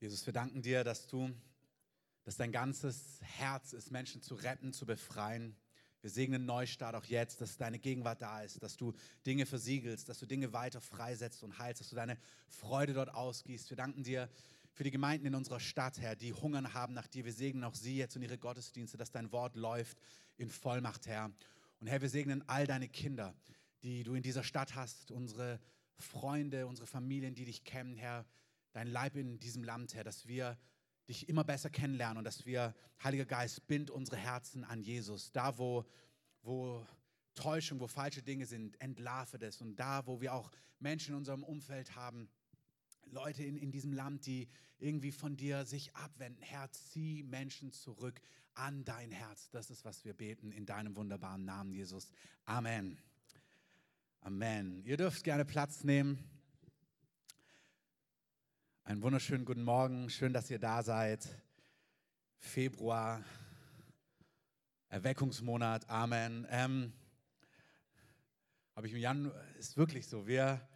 Jesus, wir danken dir, dass du, dass dein ganzes Herz ist, Menschen zu retten, zu befreien. Wir segnen Neustart auch jetzt, dass deine Gegenwart da ist, dass du Dinge versiegelst, dass du Dinge weiter freisetzt und heilst, dass du deine Freude dort ausgießt. Wir danken dir für die Gemeinden in unserer Stadt, Herr, die Hungern haben nach dir. Wir segnen auch sie jetzt und ihre Gottesdienste, dass dein Wort läuft in Vollmacht, Herr. Und Herr, wir segnen all deine Kinder, die du in dieser Stadt hast, unsere Freunde, unsere Familien, die dich kennen, Herr dein Leib in diesem Land, Herr, dass wir dich immer besser kennenlernen und dass wir, Heiliger Geist, bind unsere Herzen an Jesus. Da, wo, wo Täuschung, wo falsche Dinge sind, entlarve das. Und da, wo wir auch Menschen in unserem Umfeld haben, Leute in, in diesem Land, die irgendwie von dir sich abwenden, Herr, zieh Menschen zurück an dein Herz. Das ist, was wir beten in deinem wunderbaren Namen, Jesus. Amen. Amen. Ihr dürft gerne Platz nehmen. Einen wunderschönen guten Morgen. Schön, dass ihr da seid. Februar, Erweckungsmonat. Amen. Ähm, Habe ich im Januar, ist wirklich so. Wir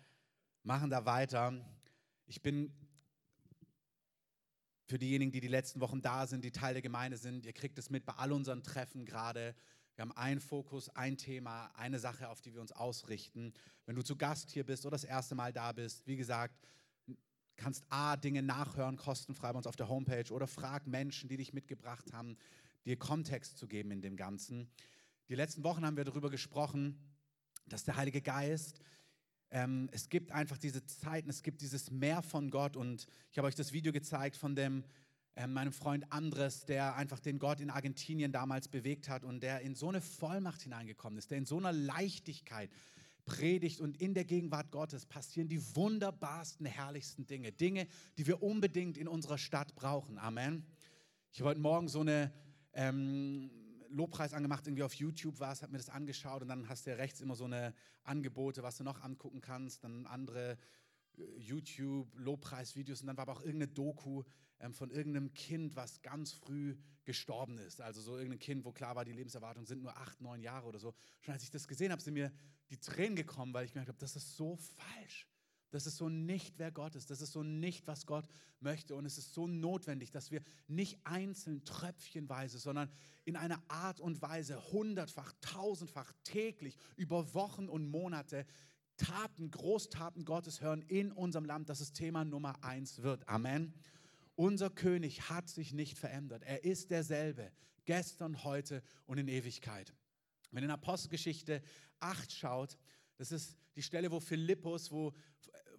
machen da weiter. Ich bin für diejenigen, die die letzten Wochen da sind, die Teil der Gemeinde sind, ihr kriegt es mit bei all unseren Treffen gerade. Wir haben einen Fokus, ein Thema, eine Sache, auf die wir uns ausrichten. Wenn du zu Gast hier bist oder das erste Mal da bist, wie gesagt, kannst A, Dinge nachhören, kostenfrei bei uns auf der Homepage oder frag Menschen, die dich mitgebracht haben, dir Kontext zu geben in dem Ganzen. Die letzten Wochen haben wir darüber gesprochen, dass der Heilige Geist, ähm, es gibt einfach diese Zeiten, es gibt dieses Meer von Gott und ich habe euch das Video gezeigt von dem, äh, meinem Freund Andres, der einfach den Gott in Argentinien damals bewegt hat und der in so eine Vollmacht hineingekommen ist, der in so einer Leichtigkeit, predigt und in der Gegenwart Gottes passieren die wunderbarsten, herrlichsten Dinge. Dinge, die wir unbedingt in unserer Stadt brauchen. Amen. Ich habe heute Morgen so eine ähm, Lobpreis angemacht, irgendwie auf YouTube war es, habe mir das angeschaut und dann hast du ja rechts immer so eine Angebote, was du noch angucken kannst, dann andere äh, YouTube-Lobpreisvideos und dann war aber auch irgendeine Doku ähm, von irgendeinem Kind, was ganz früh gestorben ist. Also so irgendein Kind, wo klar war, die Lebenserwartung sind nur acht, neun Jahre oder so. Schon als ich das gesehen habe, sind mir die Tränen gekommen, weil ich gemerkt habe, das ist so falsch. Das ist so nicht, wer Gott ist. Das ist so nicht, was Gott möchte. Und es ist so notwendig, dass wir nicht einzeln tröpfchenweise, sondern in einer Art und Weise hundertfach, tausendfach täglich über Wochen und Monate Taten, Großtaten Gottes hören in unserem Land, dass es Thema Nummer eins wird. Amen. Unser König hat sich nicht verändert. Er ist derselbe, gestern, heute und in Ewigkeit. Wenn ihr in Apostelgeschichte 8 schaut, das ist die Stelle, wo Philippus, wo,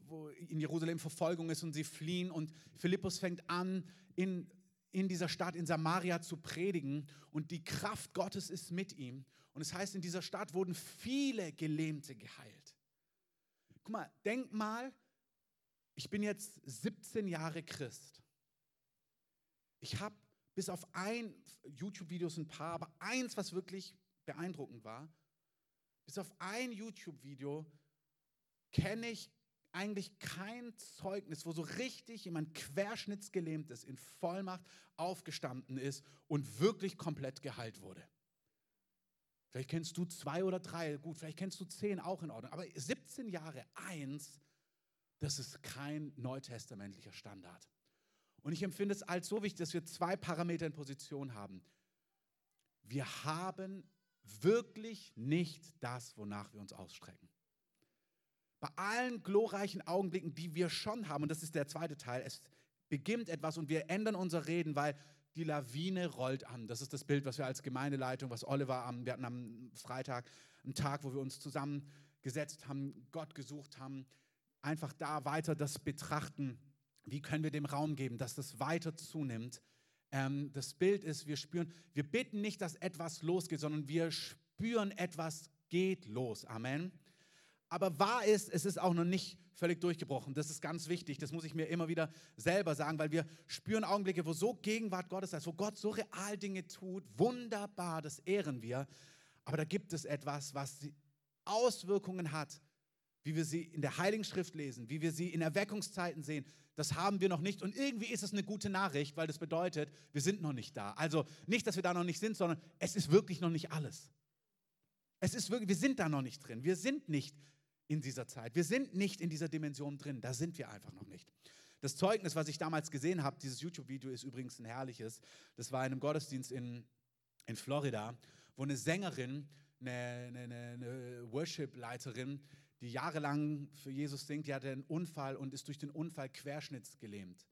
wo in Jerusalem Verfolgung ist und sie fliehen und Philippus fängt an, in, in dieser Stadt, in Samaria zu predigen und die Kraft Gottes ist mit ihm. Und es heißt, in dieser Stadt wurden viele Gelähmte geheilt. Guck mal, denk mal, ich bin jetzt 17 Jahre Christ. Ich habe bis auf ein YouTube-Videos ein paar, aber eins, was wirklich beeindruckend war, bis auf ein YouTube-Video kenne ich eigentlich kein Zeugnis, wo so richtig jemand querschnittsgelähmt ist, in Vollmacht aufgestanden ist und wirklich komplett geheilt wurde. Vielleicht kennst du zwei oder drei, gut, vielleicht kennst du zehn auch in Ordnung, aber 17 Jahre eins, das ist kein neutestamentlicher Standard. Und ich empfinde es als so wichtig, dass wir zwei Parameter in Position haben. Wir haben wirklich nicht das, wonach wir uns ausstrecken. Bei allen glorreichen Augenblicken, die wir schon haben, und das ist der zweite Teil, es beginnt etwas und wir ändern unser Reden, weil die Lawine rollt an. Das ist das Bild, was wir als Gemeindeleitung, was Oliver am, wir hatten am Freitag einen Tag, wo wir uns zusammengesetzt haben, Gott gesucht haben, einfach da weiter das betrachten. Wie können wir dem Raum geben, dass das weiter zunimmt? ähm, das Bild ist, wir spüren, wir bitten nicht, dass etwas losgeht, sondern wir spüren, etwas geht los. Amen. Aber wahr ist, es ist auch noch nicht völlig durchgebrochen. Das ist ganz wichtig. Das muss ich mir immer wieder selber sagen, weil wir spüren Augenblicke, wo so Gegenwart Gottes ist, wo Gott so real Dinge tut. Wunderbar, das ehren wir. Aber da gibt es etwas, was Auswirkungen hat, wie wir sie in der Heiligen Schrift lesen, wie wir sie in Erweckungszeiten sehen, das haben wir noch nicht. Und irgendwie ist es eine gute Nachricht, weil das bedeutet, wir sind noch nicht da. Also nicht, dass wir da noch nicht sind, sondern es ist wirklich noch nicht alles. Es ist wirklich, wir sind da noch nicht drin. Wir sind nicht in dieser Zeit. Wir sind nicht in dieser Dimension drin. Da sind wir einfach noch nicht. Das Zeugnis, was ich damals gesehen habe, dieses YouTube-Video ist übrigens ein herrliches. Das war in einem Gottesdienst in, in Florida, wo eine Sängerin, eine, eine, eine Worship-Leiterin, die jahrelang für Jesus singt, die hatte einen Unfall und ist durch den Unfall querschnittsgelähmt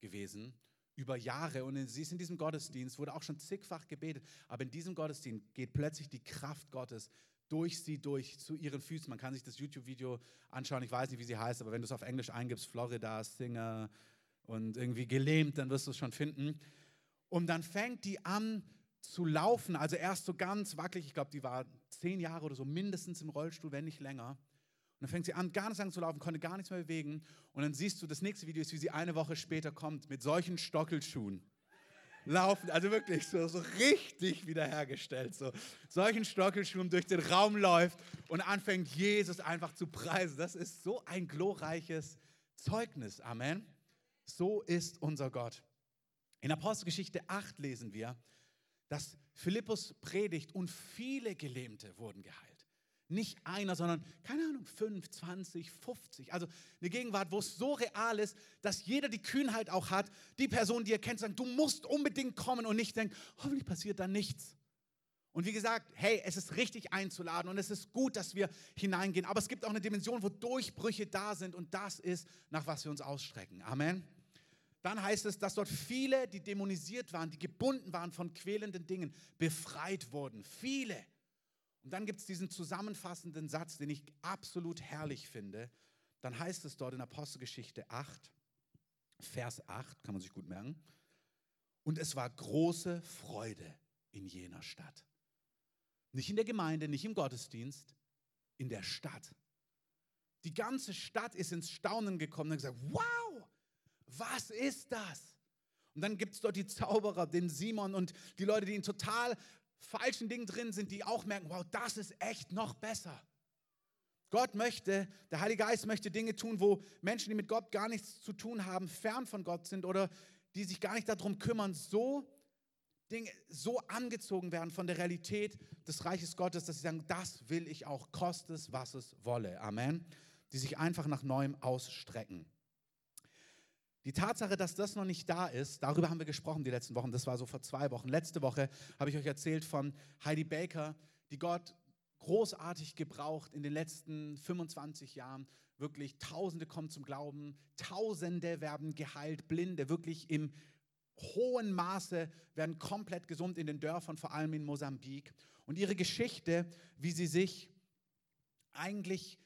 gewesen über Jahre. Und sie ist in diesem Gottesdienst, wurde auch schon zigfach gebetet, aber in diesem Gottesdienst geht plötzlich die Kraft Gottes durch sie durch zu ihren Füßen. Man kann sich das YouTube-Video anschauen, ich weiß nicht, wie sie heißt, aber wenn du es auf Englisch eingibst, Florida Singer und irgendwie gelähmt, dann wirst du es schon finden. Und dann fängt die an zu laufen, also erst so ganz wackelig, ich glaube, die war zehn Jahre oder so mindestens im Rollstuhl, wenn nicht länger. Und dann fängt sie an, gar nicht lang zu laufen, konnte gar nichts mehr bewegen. Und dann siehst du, das nächste Video ist, wie sie eine Woche später kommt mit solchen Stockelschuhen laufen, also wirklich so, so richtig wiederhergestellt, so solchen Stockelschuhen durch den Raum läuft und anfängt, Jesus einfach zu preisen. Das ist so ein glorreiches Zeugnis. Amen. So ist unser Gott. In Apostelgeschichte 8 lesen wir, dass Philippus predigt und viele Gelähmte wurden geheilt. Nicht einer, sondern, keine Ahnung, 5, 20, 50. Also eine Gegenwart, wo es so real ist, dass jeder die Kühnheit auch hat, die Person, die ihr kennt, sagt, du musst unbedingt kommen und nicht denkt, hoffentlich passiert da nichts. Und wie gesagt, hey, es ist richtig einzuladen und es ist gut, dass wir hineingehen. Aber es gibt auch eine Dimension, wo Durchbrüche da sind und das ist, nach was wir uns ausstrecken. Amen. Dann heißt es, dass dort viele, die dämonisiert waren, die gebunden waren von quälenden Dingen, befreit wurden. Viele. Und dann gibt es diesen zusammenfassenden Satz, den ich absolut herrlich finde. Dann heißt es dort in Apostelgeschichte 8, Vers 8, kann man sich gut merken. Und es war große Freude in jener Stadt. Nicht in der Gemeinde, nicht im Gottesdienst, in der Stadt. Die ganze Stadt ist ins Staunen gekommen und gesagt, wow, was ist das? Und dann gibt es dort die Zauberer, den Simon und die Leute, die ihn total falschen Dingen drin sind, die auch merken, wow, das ist echt noch besser. Gott möchte, der Heilige Geist möchte Dinge tun, wo Menschen, die mit Gott gar nichts zu tun haben, fern von Gott sind oder die sich gar nicht darum kümmern, so Dinge, so angezogen werden von der Realität des Reiches Gottes, dass sie sagen, das will ich auch, koste es, was es wolle. Amen. Die sich einfach nach Neuem ausstrecken. Die Tatsache, dass das noch nicht da ist, darüber haben wir gesprochen die letzten Wochen, das war so vor zwei Wochen. Letzte Woche habe ich euch erzählt von Heidi Baker, die Gott großartig gebraucht in den letzten 25 Jahren. Wirklich Tausende kommen zum Glauben, Tausende werden geheilt, Blinde wirklich im hohen Maße werden komplett gesund in den Dörfern, vor allem in Mosambik. Und ihre Geschichte, wie sie sich eigentlich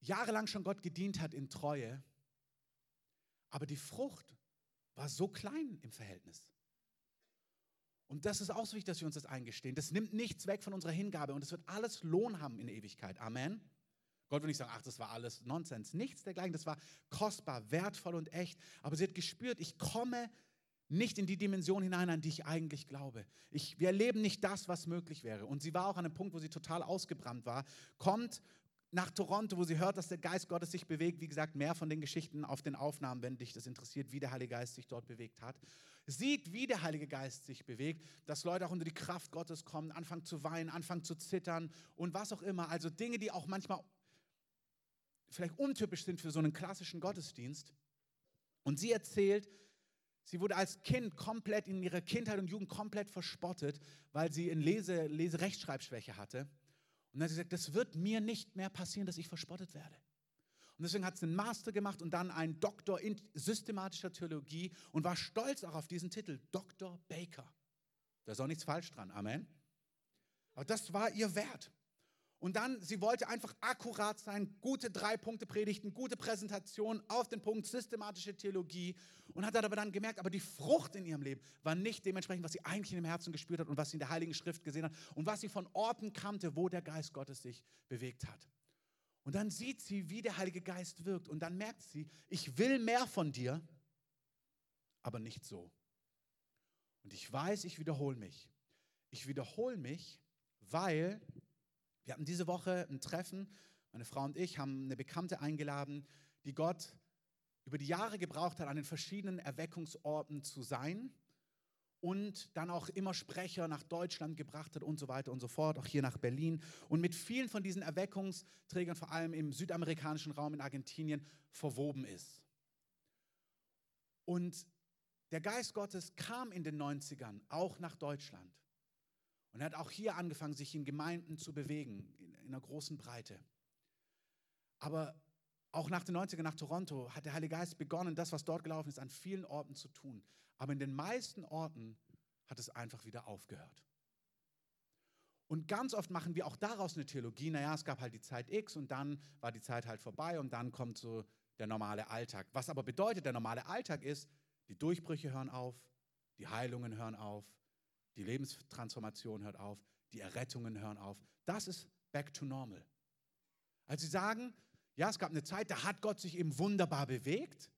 jahrelang schon Gott gedient hat in Treue, aber die Frucht war so klein im Verhältnis. Und das ist auch so wichtig, dass wir uns das eingestehen. Das nimmt nichts weg von unserer Hingabe und es wird alles Lohn haben in Ewigkeit. Amen. Gott will nicht sagen, ach, das war alles Nonsens. Nichts dergleichen. Das war kostbar, wertvoll und echt. Aber sie hat gespürt, ich komme nicht in die Dimension hinein, an die ich eigentlich glaube. Ich, wir erleben nicht das, was möglich wäre. Und sie war auch an einem Punkt, wo sie total ausgebrannt war, kommt nach Toronto, wo sie hört, dass der Geist Gottes sich bewegt. Wie gesagt, mehr von den Geschichten auf den Aufnahmen, wenn dich das interessiert, wie der Heilige Geist sich dort bewegt hat. Sieht, wie der Heilige Geist sich bewegt, dass Leute auch unter die Kraft Gottes kommen, anfangen zu weinen, anfangen zu zittern und was auch immer. Also Dinge, die auch manchmal vielleicht untypisch sind für so einen klassischen Gottesdienst. Und sie erzählt, sie wurde als Kind komplett in ihrer Kindheit und Jugend komplett verspottet, weil sie eine Lese, Lese-Rechtschreibschwäche hatte. Und dann hat sie gesagt, das wird mir nicht mehr passieren, dass ich verspottet werde. Und deswegen hat sie einen Master gemacht und dann einen Doktor in systematischer Theologie und war stolz auch auf diesen Titel, Dr. Baker. Da ist auch nichts falsch dran, Amen. Aber das war ihr Wert. Und dann, sie wollte einfach akkurat sein, gute drei Punkte Predigten, gute Präsentation auf den Punkt, systematische Theologie und hat aber dann gemerkt, aber die Frucht in ihrem Leben war nicht dementsprechend, was sie eigentlich dem Herzen gespürt hat und was sie in der Heiligen Schrift gesehen hat und was sie von Orten kannte, wo der Geist Gottes sich bewegt hat. Und dann sieht sie, wie der Heilige Geist wirkt und dann merkt sie, ich will mehr von dir, aber nicht so. Und ich weiß, ich wiederhole mich. Ich wiederhole mich, weil wir hatten diese Woche ein Treffen, meine Frau und ich haben eine Bekannte eingeladen, die Gott über die Jahre gebraucht hat, an den verschiedenen Erweckungsorten zu sein und dann auch immer Sprecher nach Deutschland gebracht hat und so weiter und so fort, auch hier nach Berlin und mit vielen von diesen Erweckungsträgern, vor allem im südamerikanischen Raum in Argentinien, verwoben ist. Und der Geist Gottes kam in den 90ern auch nach Deutschland. Und er hat auch hier angefangen, sich in Gemeinden zu bewegen, in, in einer großen Breite. Aber auch nach den 90ern, nach Toronto, hat der Heilige Geist begonnen, das, was dort gelaufen ist, an vielen Orten zu tun. Aber in den meisten Orten hat es einfach wieder aufgehört. Und ganz oft machen wir auch daraus eine Theologie, naja, es gab halt die Zeit X und dann war die Zeit halt vorbei und dann kommt so der normale Alltag. Was aber bedeutet, der normale Alltag ist, die Durchbrüche hören auf, die Heilungen hören auf, die Lebenstransformation hört auf, die Errettungen hören auf. Das ist back to normal. Also sie sagen, ja, es gab eine Zeit, da hat Gott sich eben wunderbar bewegt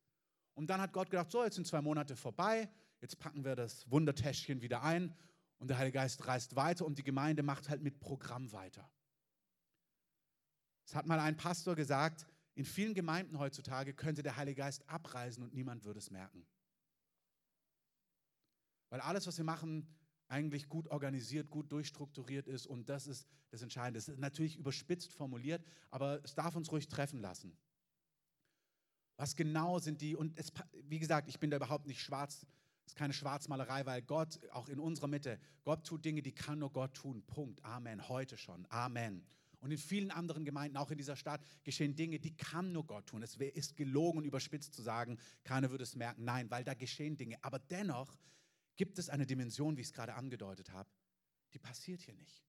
und dann hat Gott gedacht, so, jetzt sind zwei Monate vorbei, jetzt packen wir das Wundertäschchen wieder ein und der Heilige Geist reist weiter und die Gemeinde macht halt mit Programm weiter. Es hat mal ein Pastor gesagt, in vielen Gemeinden heutzutage könnte der Heilige Geist abreisen und niemand würde es merken. Weil alles, was wir machen, eigentlich gut organisiert, gut durchstrukturiert ist und das ist das Entscheidende. Es ist natürlich überspitzt formuliert, aber es darf uns ruhig treffen lassen. Was genau sind die, und es, wie gesagt, ich bin da überhaupt nicht schwarz, es ist keine Schwarzmalerei, weil Gott, auch in unserer Mitte, Gott tut Dinge, die kann nur Gott tun. Punkt. Amen. Heute schon. Amen. Und in vielen anderen Gemeinden, auch in dieser Stadt, geschehen Dinge, die kann nur Gott tun. Es ist gelogen und überspitzt zu sagen, keiner würde es merken. Nein, weil da geschehen Dinge. Aber dennoch gibt es eine Dimension, wie ich es gerade angedeutet habe, die passiert hier nicht.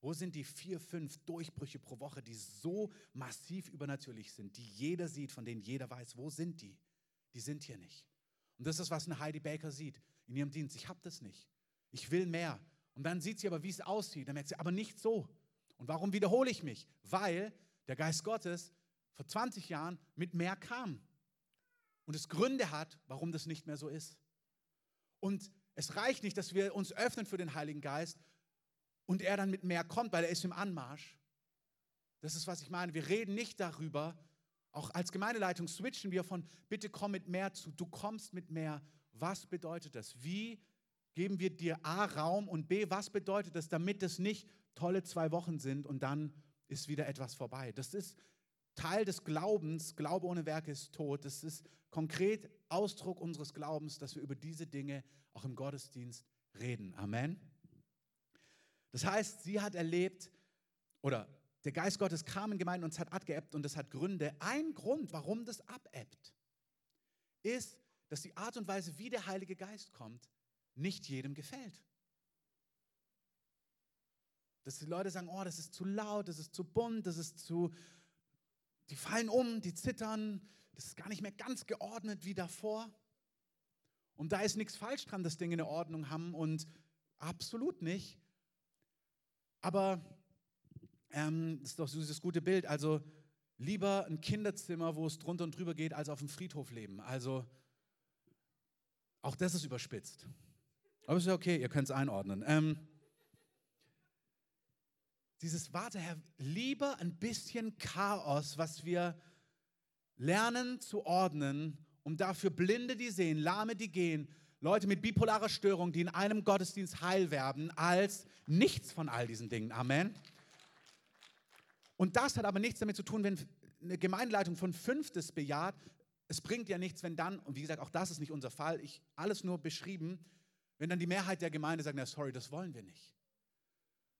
Wo sind die vier, fünf Durchbrüche pro Woche, die so massiv übernatürlich sind, die jeder sieht, von denen jeder weiß, wo sind die? Die sind hier nicht. Und das ist, was eine Heidi Baker sieht in ihrem Dienst. Ich habe das nicht. Ich will mehr. Und dann sieht sie aber, wie es aussieht. Dann merkt sie, aber nicht so. Und warum wiederhole ich mich? Weil der Geist Gottes vor 20 Jahren mit mehr kam. Und es Gründe hat, warum das nicht mehr so ist. Und es reicht nicht, dass wir uns öffnen für den Heiligen Geist und er dann mit mehr kommt, weil er ist im Anmarsch. Das ist, was ich meine. Wir reden nicht darüber, auch als Gemeindeleitung switchen wir von, bitte komm mit mehr zu, du kommst mit mehr. Was bedeutet das? Wie geben wir dir A Raum und B, was bedeutet das, damit es nicht tolle zwei Wochen sind und dann ist wieder etwas vorbei? Das ist Teil des Glaubens. Glaube ohne Werke ist tot. Das ist konkret Ausdruck unseres Glaubens, dass wir über diese Dinge auch im Gottesdienst reden. Amen. Das heißt, sie hat erlebt, oder der Geist Gottes kam in Gemeinden und es hat abgeebbt und das hat Gründe. Ein Grund, warum das abebbt, ist, dass die Art und Weise, wie der Heilige Geist kommt, nicht jedem gefällt. Dass die Leute sagen, oh, das ist zu laut, das ist zu bunt, das ist zu, die fallen um, die zittern, das ist gar nicht mehr ganz geordnet wie davor. Und da ist nichts falsch dran, dass Dinge eine Ordnung haben und absolut nicht. Aber ähm, das ist doch so dieses gute Bild. Also lieber ein Kinderzimmer, wo es drunter und drüber geht, als auf dem Friedhof leben. Also auch das ist überspitzt. Aber ist ja okay, ihr könnt es einordnen. Ähm, dieses, warte Herr, lieber ein bisschen Chaos, was wir lernen zu ordnen, um dafür Blinde, die sehen, Lahme, die gehen, Leute mit bipolarer Störung, die in einem Gottesdienst heil werden, als nichts von all diesen Dingen. Amen. Und das hat aber nichts damit zu tun, wenn eine Gemeindeleitung von fünf das bejaht. Es bringt ja nichts, wenn dann, und wie gesagt, auch das ist nicht unser Fall, ich alles nur beschrieben, wenn dann die Mehrheit der Gemeinde sagt, na sorry, das wollen wir nicht.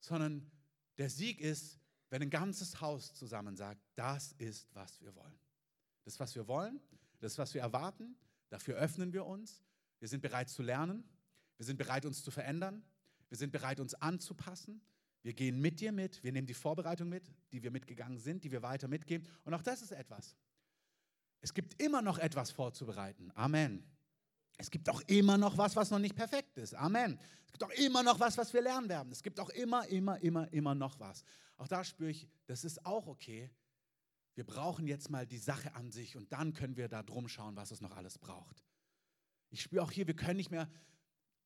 Sondern der Sieg ist, wenn ein ganzes Haus zusammen sagt, das ist, was wir wollen. Das was wir wollen, das was wir erwarten, dafür öffnen wir uns, wir sind bereit zu lernen, wir sind bereit, uns zu verändern, wir sind bereit, uns anzupassen, wir gehen mit dir mit, wir nehmen die Vorbereitung mit, die wir mitgegangen sind, die wir weiter mitgeben. Und auch das ist etwas. Es gibt immer noch etwas vorzubereiten. Amen. Es gibt auch immer noch was, was noch nicht perfekt ist. Amen. Es gibt auch immer noch was, was wir lernen werden. Es gibt auch immer, immer, immer, immer noch was. Auch da spüre ich, das ist auch okay. Wir brauchen jetzt mal die Sache an sich und dann können wir da drum schauen, was es noch alles braucht. Ich spüre auch hier, wir können nicht mehr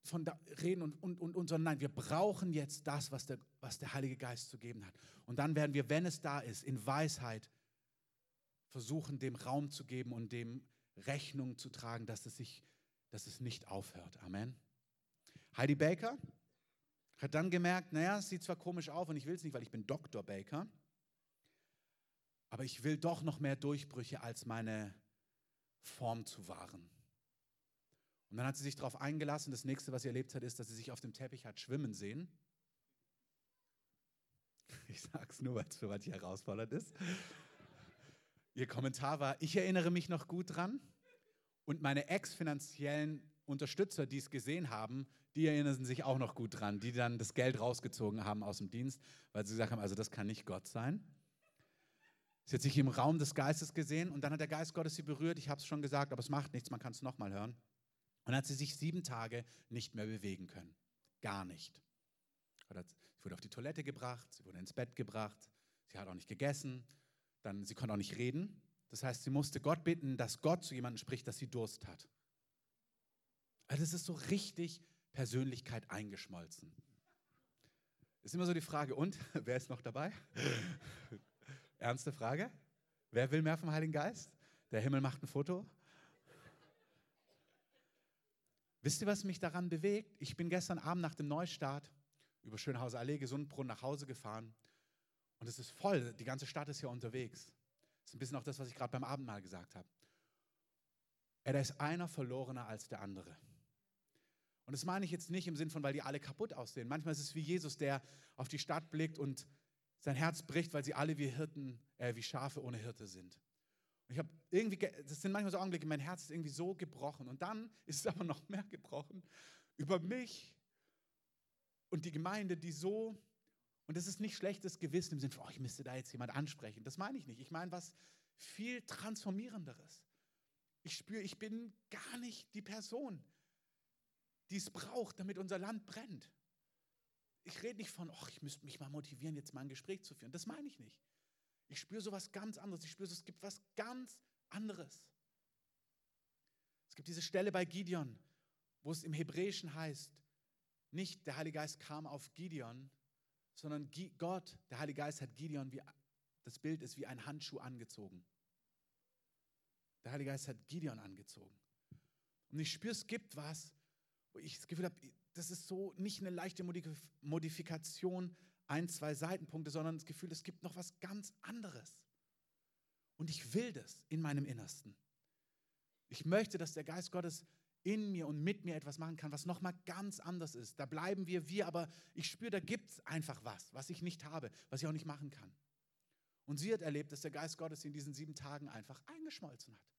von da reden und, und, und, und, sondern nein, wir brauchen jetzt das, was der, was der Heilige Geist zu geben hat. Und dann werden wir, wenn es da ist, in Weisheit versuchen, dem Raum zu geben und dem Rechnung zu tragen, dass es, sich, dass es nicht aufhört. Amen. Heidi Baker hat dann gemerkt, naja, es sieht zwar komisch auf und ich will es nicht, weil ich bin Dr. Baker, aber ich will doch noch mehr Durchbrüche als meine Form zu wahren. Und dann hat sie sich darauf eingelassen. Das nächste, was sie erlebt hat, ist, dass sie sich auf dem Teppich hat schwimmen sehen. Ich sage es nur, weil es für manche herausfordernd ist. Ihr Kommentar war, ich erinnere mich noch gut dran. Und meine ex-finanziellen Unterstützer, die es gesehen haben, die erinnern sich auch noch gut dran, die dann das Geld rausgezogen haben aus dem Dienst, weil sie gesagt haben, also das kann nicht Gott sein. Sie hat sich im Raum des Geistes gesehen und dann hat der Geist Gottes sie berührt. Ich habe es schon gesagt, aber es macht nichts, man kann es nochmal hören. Und dann hat sie sich sieben Tage nicht mehr bewegen können. Gar nicht. Sie wurde auf die Toilette gebracht, sie wurde ins Bett gebracht, sie hat auch nicht gegessen, dann, sie konnte auch nicht reden. Das heißt, sie musste Gott bitten, dass Gott zu jemandem spricht, dass sie Durst hat. Also es ist so richtig Persönlichkeit eingeschmolzen. Ist immer so die Frage, und wer ist noch dabei? Ernste Frage? Wer will mehr vom Heiligen Geist? Der Himmel macht ein Foto. Wisst ihr, was mich daran bewegt? Ich bin gestern Abend nach dem Neustart über Schönhauser Allee, Gesundbrunnen nach Hause gefahren und es ist voll, die ganze Stadt ist hier unterwegs. Ist ein bisschen auch das, was ich gerade beim Abendmahl gesagt habe. Da ist einer verlorener als der andere. Und das meine ich jetzt nicht im Sinn von, weil die alle kaputt aussehen. Manchmal ist es wie Jesus, der auf die Stadt blickt und sein Herz bricht, weil sie alle wie Hirten, äh, wie Schafe ohne Hirte sind. Und ich habe irgendwie, das sind manchmal so Augenblicke, mein Herz ist irgendwie so gebrochen. Und dann ist es aber noch mehr gebrochen über mich und die Gemeinde, die so, und das ist nicht schlechtes Gewissen im Sinne von, oh, ich müsste da jetzt jemand ansprechen. Das meine ich nicht. Ich meine was viel transformierenderes. Ich spüre, ich bin gar nicht die Person, die es braucht, damit unser Land brennt. Ich rede nicht von, ach, ich müsste mich mal motivieren, jetzt mal ein Gespräch zu führen. Das meine ich nicht. Ich spüre so was ganz anderes. Ich spüre, es gibt was ganz anderes. Es gibt diese Stelle bei Gideon, wo es im Hebräischen heißt, nicht der Heilige Geist kam auf Gideon, sondern Gott, der Heilige Geist hat Gideon, wie das Bild ist, wie ein Handschuh angezogen. Der Heilige Geist hat Gideon angezogen. Und ich spüre, es gibt was, wo ich das Gefühl habe, das ist so nicht eine leichte Modifikation, ein, zwei Seitenpunkte, sondern das Gefühl, es gibt noch was ganz anderes. Und ich will das in meinem Innersten. Ich möchte, dass der Geist Gottes in mir und mit mir etwas machen kann, was nochmal ganz anders ist. Da bleiben wir wir, aber ich spüre, da gibt es einfach was, was ich nicht habe, was ich auch nicht machen kann. Und sie hat erlebt, dass der Geist Gottes in diesen sieben Tagen einfach eingeschmolzen hat.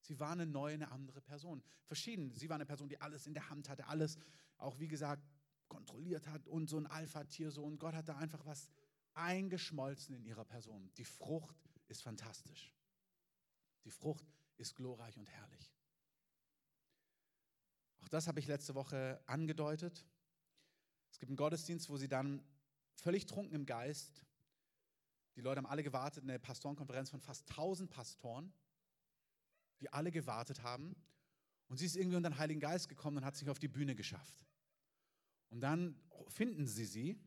Sie war eine neue, eine andere Person. Verschieden. Sie war eine Person, die alles in der Hand hatte, alles auch, wie gesagt, kontrolliert hat und so ein Alpha-Tier so. Und Gott hat da einfach was eingeschmolzen in ihrer Person. Die Frucht ist fantastisch. Die Frucht ist glorreich und herrlich. Auch das habe ich letzte Woche angedeutet. Es gibt einen Gottesdienst, wo sie dann völlig trunken im Geist, die Leute haben alle gewartet, eine Pastorenkonferenz von fast 1000 Pastoren die alle gewartet haben. Und sie ist irgendwie unter den Heiligen Geist gekommen und hat sich auf die Bühne geschafft. Und dann finden sie sie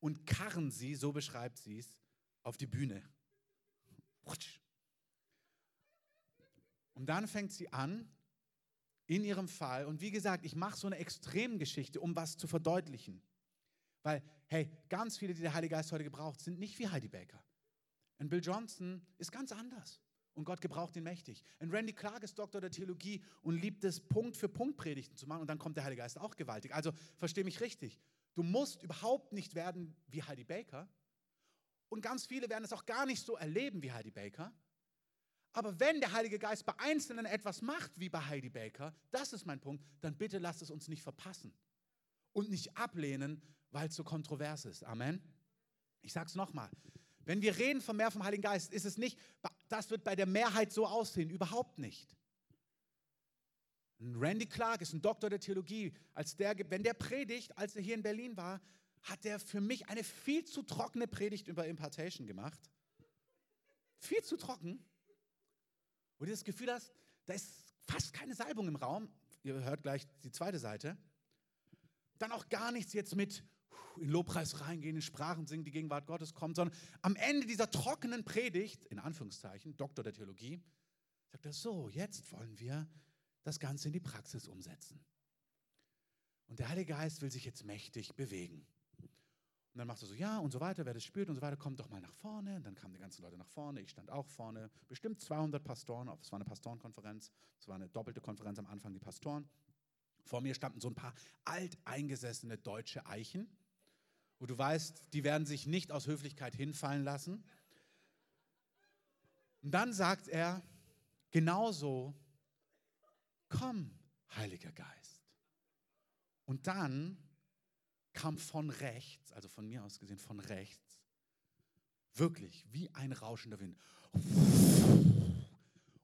und karren sie, so beschreibt sie es, auf die Bühne. Und dann fängt sie an, in ihrem Fall, und wie gesagt, ich mache so eine Extremgeschichte, um was zu verdeutlichen. Weil, hey, ganz viele, die der Heilige Geist heute gebraucht, sind nicht wie Heidi Baker. Und Bill Johnson ist ganz anders. Und Gott gebraucht ihn mächtig. Und Randy Clark ist Doktor der Theologie und liebt es, Punkt für Punkt Predigten zu machen. Und dann kommt der Heilige Geist auch gewaltig. Also verstehe mich richtig. Du musst überhaupt nicht werden wie Heidi Baker. Und ganz viele werden es auch gar nicht so erleben wie Heidi Baker. Aber wenn der Heilige Geist bei Einzelnen etwas macht wie bei Heidi Baker, das ist mein Punkt, dann bitte lasst es uns nicht verpassen. Und nicht ablehnen, weil es so kontrovers ist. Amen. Ich sage es nochmal. Wenn wir reden von mehr vom Heiligen Geist, ist es nicht, das wird bei der Mehrheit so aussehen, überhaupt nicht. Randy Clark ist ein Doktor der Theologie. Als der, wenn der predigt, als er hier in Berlin war, hat er für mich eine viel zu trockene Predigt über Impartation gemacht. Viel zu trocken. Und du das Gefühl hast, da ist fast keine Salbung im Raum. Ihr hört gleich die zweite Seite. Dann auch gar nichts jetzt mit in Lobpreis reingehen, in Sprachen singen, die Gegenwart Gottes kommt, sondern am Ende dieser trockenen Predigt, in Anführungszeichen, Doktor der Theologie, sagt er, so, jetzt wollen wir das Ganze in die Praxis umsetzen. Und der Heilige Geist will sich jetzt mächtig bewegen. Und dann macht er so, ja und so weiter, wer das spürt und so weiter, kommt doch mal nach vorne. Und dann kamen die ganzen Leute nach vorne, ich stand auch vorne. Bestimmt 200 Pastoren, es war eine Pastorenkonferenz, es war eine doppelte Konferenz am Anfang, die Pastoren. Vor mir standen so ein paar alteingesessene deutsche Eichen, wo du weißt, die werden sich nicht aus Höflichkeit hinfallen lassen. Und dann sagt er, genauso, komm, Heiliger Geist. Und dann kam von rechts, also von mir aus gesehen von rechts, wirklich wie ein rauschender Wind.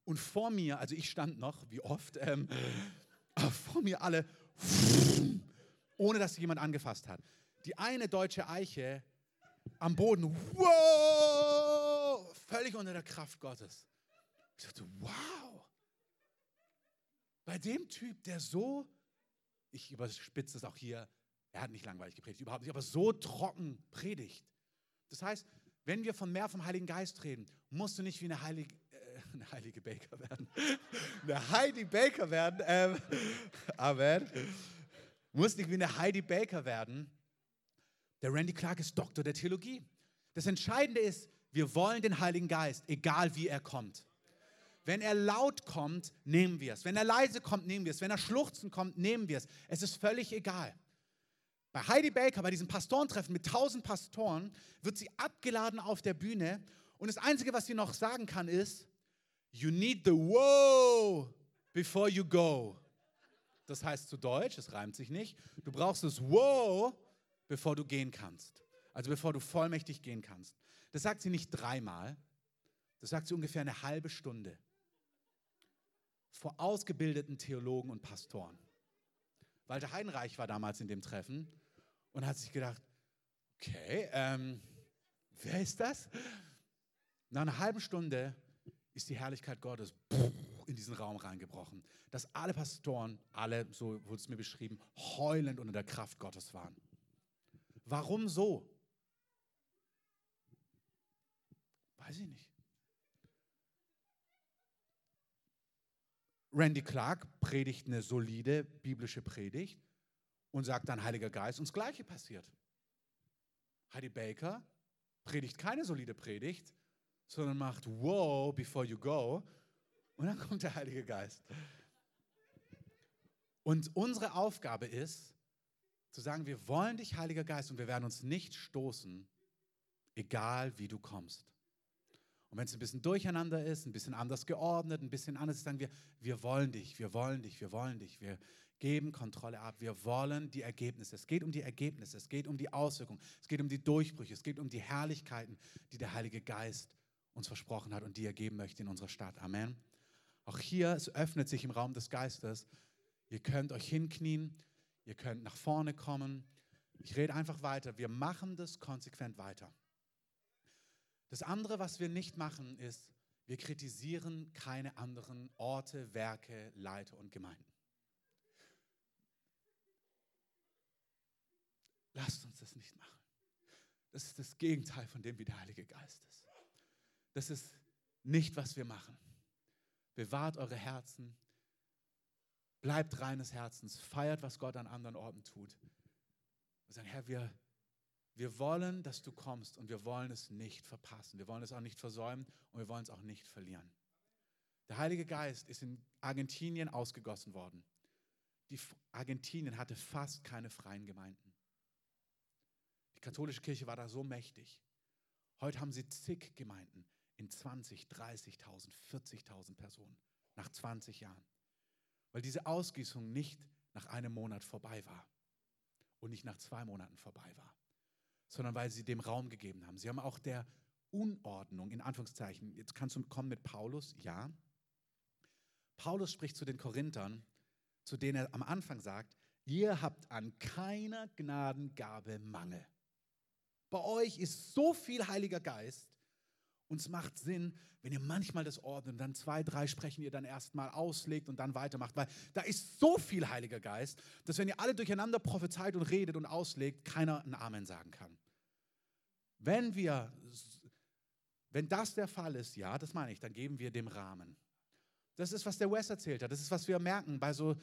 Und vor mir, also ich stand noch, wie oft, ähm, vor mir alle, ohne dass jemand angefasst hat. Die eine deutsche Eiche am Boden, völlig unter der Kraft Gottes. Ich dachte, wow. Bei dem Typ, der so, ich überspitze es auch hier, er hat nicht langweilig gepredigt, überhaupt nicht, aber so trocken predigt. Das heißt, wenn wir von mehr vom Heiligen Geist reden, musst du nicht wie eine heilige, äh, eine heilige Baker werden. eine Heidi Baker werden. Ähm, Amen. Musst nicht wie eine Heidi Baker werden. Der Randy Clark ist Doktor der Theologie. Das Entscheidende ist, wir wollen den Heiligen Geist, egal wie er kommt. Wenn er laut kommt, nehmen wir es. Wenn er leise kommt, nehmen wir es. Wenn er schluchzen kommt, nehmen wir es. Es ist völlig egal. Bei Heidi Baker, bei diesem Pastorentreffen mit tausend Pastoren, wird sie abgeladen auf der Bühne und das Einzige, was sie noch sagen kann, ist, You need the wow before you go. Das heißt zu Deutsch, es reimt sich nicht, du brauchst das wow, bevor du gehen kannst. Also bevor du vollmächtig gehen kannst. Das sagt sie nicht dreimal, das sagt sie ungefähr eine halbe Stunde vor ausgebildeten Theologen und Pastoren. Walter Heidenreich war damals in dem Treffen und hat sich gedacht, okay, ähm, wer ist das? Nach einer halben Stunde ist die Herrlichkeit Gottes in diesen Raum reingebrochen, dass alle Pastoren, alle, so wurde es mir beschrieben, heulend unter der Kraft Gottes waren. Warum so? Weiß ich nicht. Randy Clark predigt eine solide biblische Predigt und sagt dann Heiliger Geist und das Gleiche passiert. Heidi Baker predigt keine solide Predigt, sondern macht Wow before you go und dann kommt der Heilige Geist. Und unsere Aufgabe ist, zu sagen, wir wollen dich, Heiliger Geist, und wir werden uns nicht stoßen, egal wie du kommst. Und wenn es ein bisschen durcheinander ist, ein bisschen anders geordnet, ein bisschen anders, sagen wir, wir wollen dich, wir wollen dich, wir wollen dich, wir geben Kontrolle ab, wir wollen die Ergebnisse. Es geht um die Ergebnisse, es geht um die Auswirkungen, es geht um die Durchbrüche, es geht um die Herrlichkeiten, die der Heilige Geist uns versprochen hat und die er geben möchte in unserer Stadt. Amen. Auch hier, es öffnet sich im Raum des Geistes. Ihr könnt euch hinknien, ihr könnt nach vorne kommen. Ich rede einfach weiter. Wir machen das konsequent weiter. Das andere, was wir nicht machen, ist, wir kritisieren keine anderen Orte, Werke, Leiter und Gemeinden. Lasst uns das nicht machen. Das ist das Gegenteil von dem, wie der Heilige Geist ist. Das ist nicht, was wir machen. Bewahrt eure Herzen, bleibt reines Herzens, feiert, was Gott an anderen Orten tut. Wir sagen, Herr, wir wir wollen, dass du kommst und wir wollen es nicht verpassen. Wir wollen es auch nicht versäumen und wir wollen es auch nicht verlieren. Der Heilige Geist ist in Argentinien ausgegossen worden. Die Argentinien hatte fast keine freien Gemeinden. Die katholische Kirche war da so mächtig. Heute haben sie zig Gemeinden in 20, 30.000, 40.000 Personen nach 20 Jahren. Weil diese Ausgießung nicht nach einem Monat vorbei war und nicht nach zwei Monaten vorbei war sondern weil sie dem Raum gegeben haben. Sie haben auch der Unordnung, in Anführungszeichen, jetzt kannst du kommen mit Paulus, ja. Paulus spricht zu den Korinthern, zu denen er am Anfang sagt, ihr habt an keiner Gnadengabe Mangel. Bei euch ist so viel Heiliger Geist und es macht Sinn, wenn ihr manchmal das ordnet und dann zwei, drei sprechen, ihr dann erstmal auslegt und dann weitermacht, weil da ist so viel Heiliger Geist, dass wenn ihr alle durcheinander prophezeit und redet und auslegt, keiner ein Amen sagen kann. Wenn wir, wenn das der Fall ist, ja, das meine ich, dann geben wir dem Rahmen. Das ist, was der Wes erzählt hat. Das ist, was wir merken bei so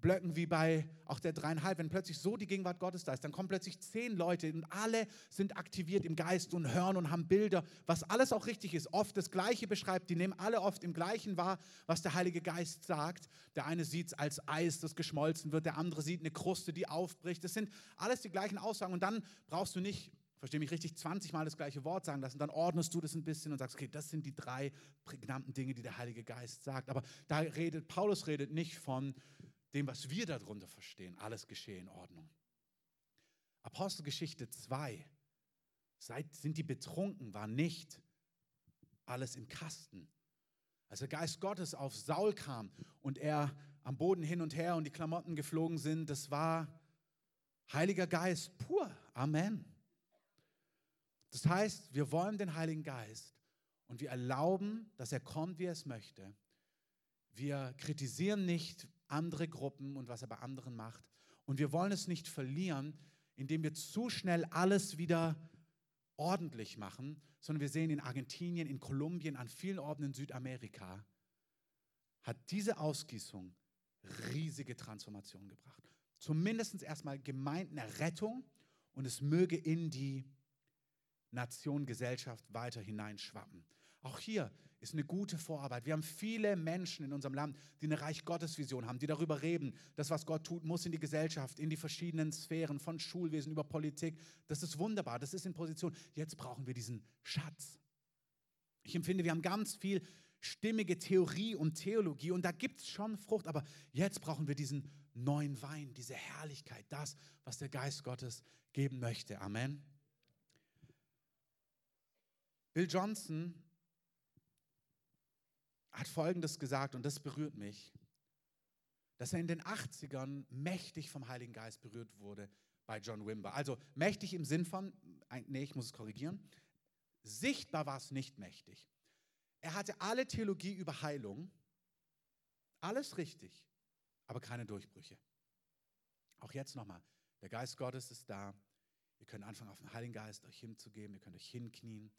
Blöcken wie bei auch der dreieinhalb, wenn plötzlich so die Gegenwart Gottes da ist, dann kommen plötzlich zehn Leute und alle sind aktiviert im Geist und hören und haben Bilder, was alles auch richtig ist, oft das Gleiche beschreibt. Die nehmen alle oft im Gleichen wahr, was der Heilige Geist sagt. Der eine sieht es als Eis, das geschmolzen wird, der andere sieht eine Kruste, die aufbricht. Das sind alles die gleichen Aussagen und dann brauchst du nicht verstehe mich richtig, 20 Mal das gleiche Wort sagen lassen, dann ordnest du das ein bisschen und sagst, okay, das sind die drei prägnanten Dinge, die der Heilige Geist sagt. Aber da redet, Paulus redet nicht von dem, was wir darunter verstehen, alles geschehe in Ordnung. Apostelgeschichte 2, seit sind die betrunken, war nicht alles im Kasten. Als der Geist Gottes auf Saul kam und er am Boden hin und her und die Klamotten geflogen sind, das war Heiliger Geist pur. Amen. Das heißt, wir wollen den Heiligen Geist und wir erlauben, dass er kommt, wie er es möchte. Wir kritisieren nicht andere Gruppen und was er bei anderen macht. Und wir wollen es nicht verlieren, indem wir zu schnell alles wieder ordentlich machen, sondern wir sehen in Argentinien, in Kolumbien, an vielen Orten in Südamerika, hat diese Ausgießung riesige Transformation gebracht. Zumindest erstmal Gemeindenerrettung und es möge in die Nation, Gesellschaft weiter hineinschwappen. Auch hier ist eine gute Vorarbeit. Wir haben viele Menschen in unserem Land, die eine Reich Gottes Vision haben, die darüber reden, das, was Gott tut, muss in die Gesellschaft, in die verschiedenen Sphären, von Schulwesen über Politik. Das ist wunderbar, das ist in Position. Jetzt brauchen wir diesen Schatz. Ich empfinde, wir haben ganz viel stimmige Theorie und Theologie und da gibt es schon Frucht, aber jetzt brauchen wir diesen neuen Wein, diese Herrlichkeit, das, was der Geist Gottes geben möchte. Amen. Bill Johnson hat Folgendes gesagt, und das berührt mich, dass er in den 80ern mächtig vom Heiligen Geist berührt wurde bei John Wimber. Also mächtig im Sinn von, nee, ich muss es korrigieren, sichtbar war es nicht mächtig. Er hatte alle Theologie über Heilung, alles richtig, aber keine Durchbrüche. Auch jetzt nochmal, der Geist Gottes ist da. Ihr könnt anfangen, auf den Heiligen Geist euch hinzugeben, ihr könnt euch hinknien,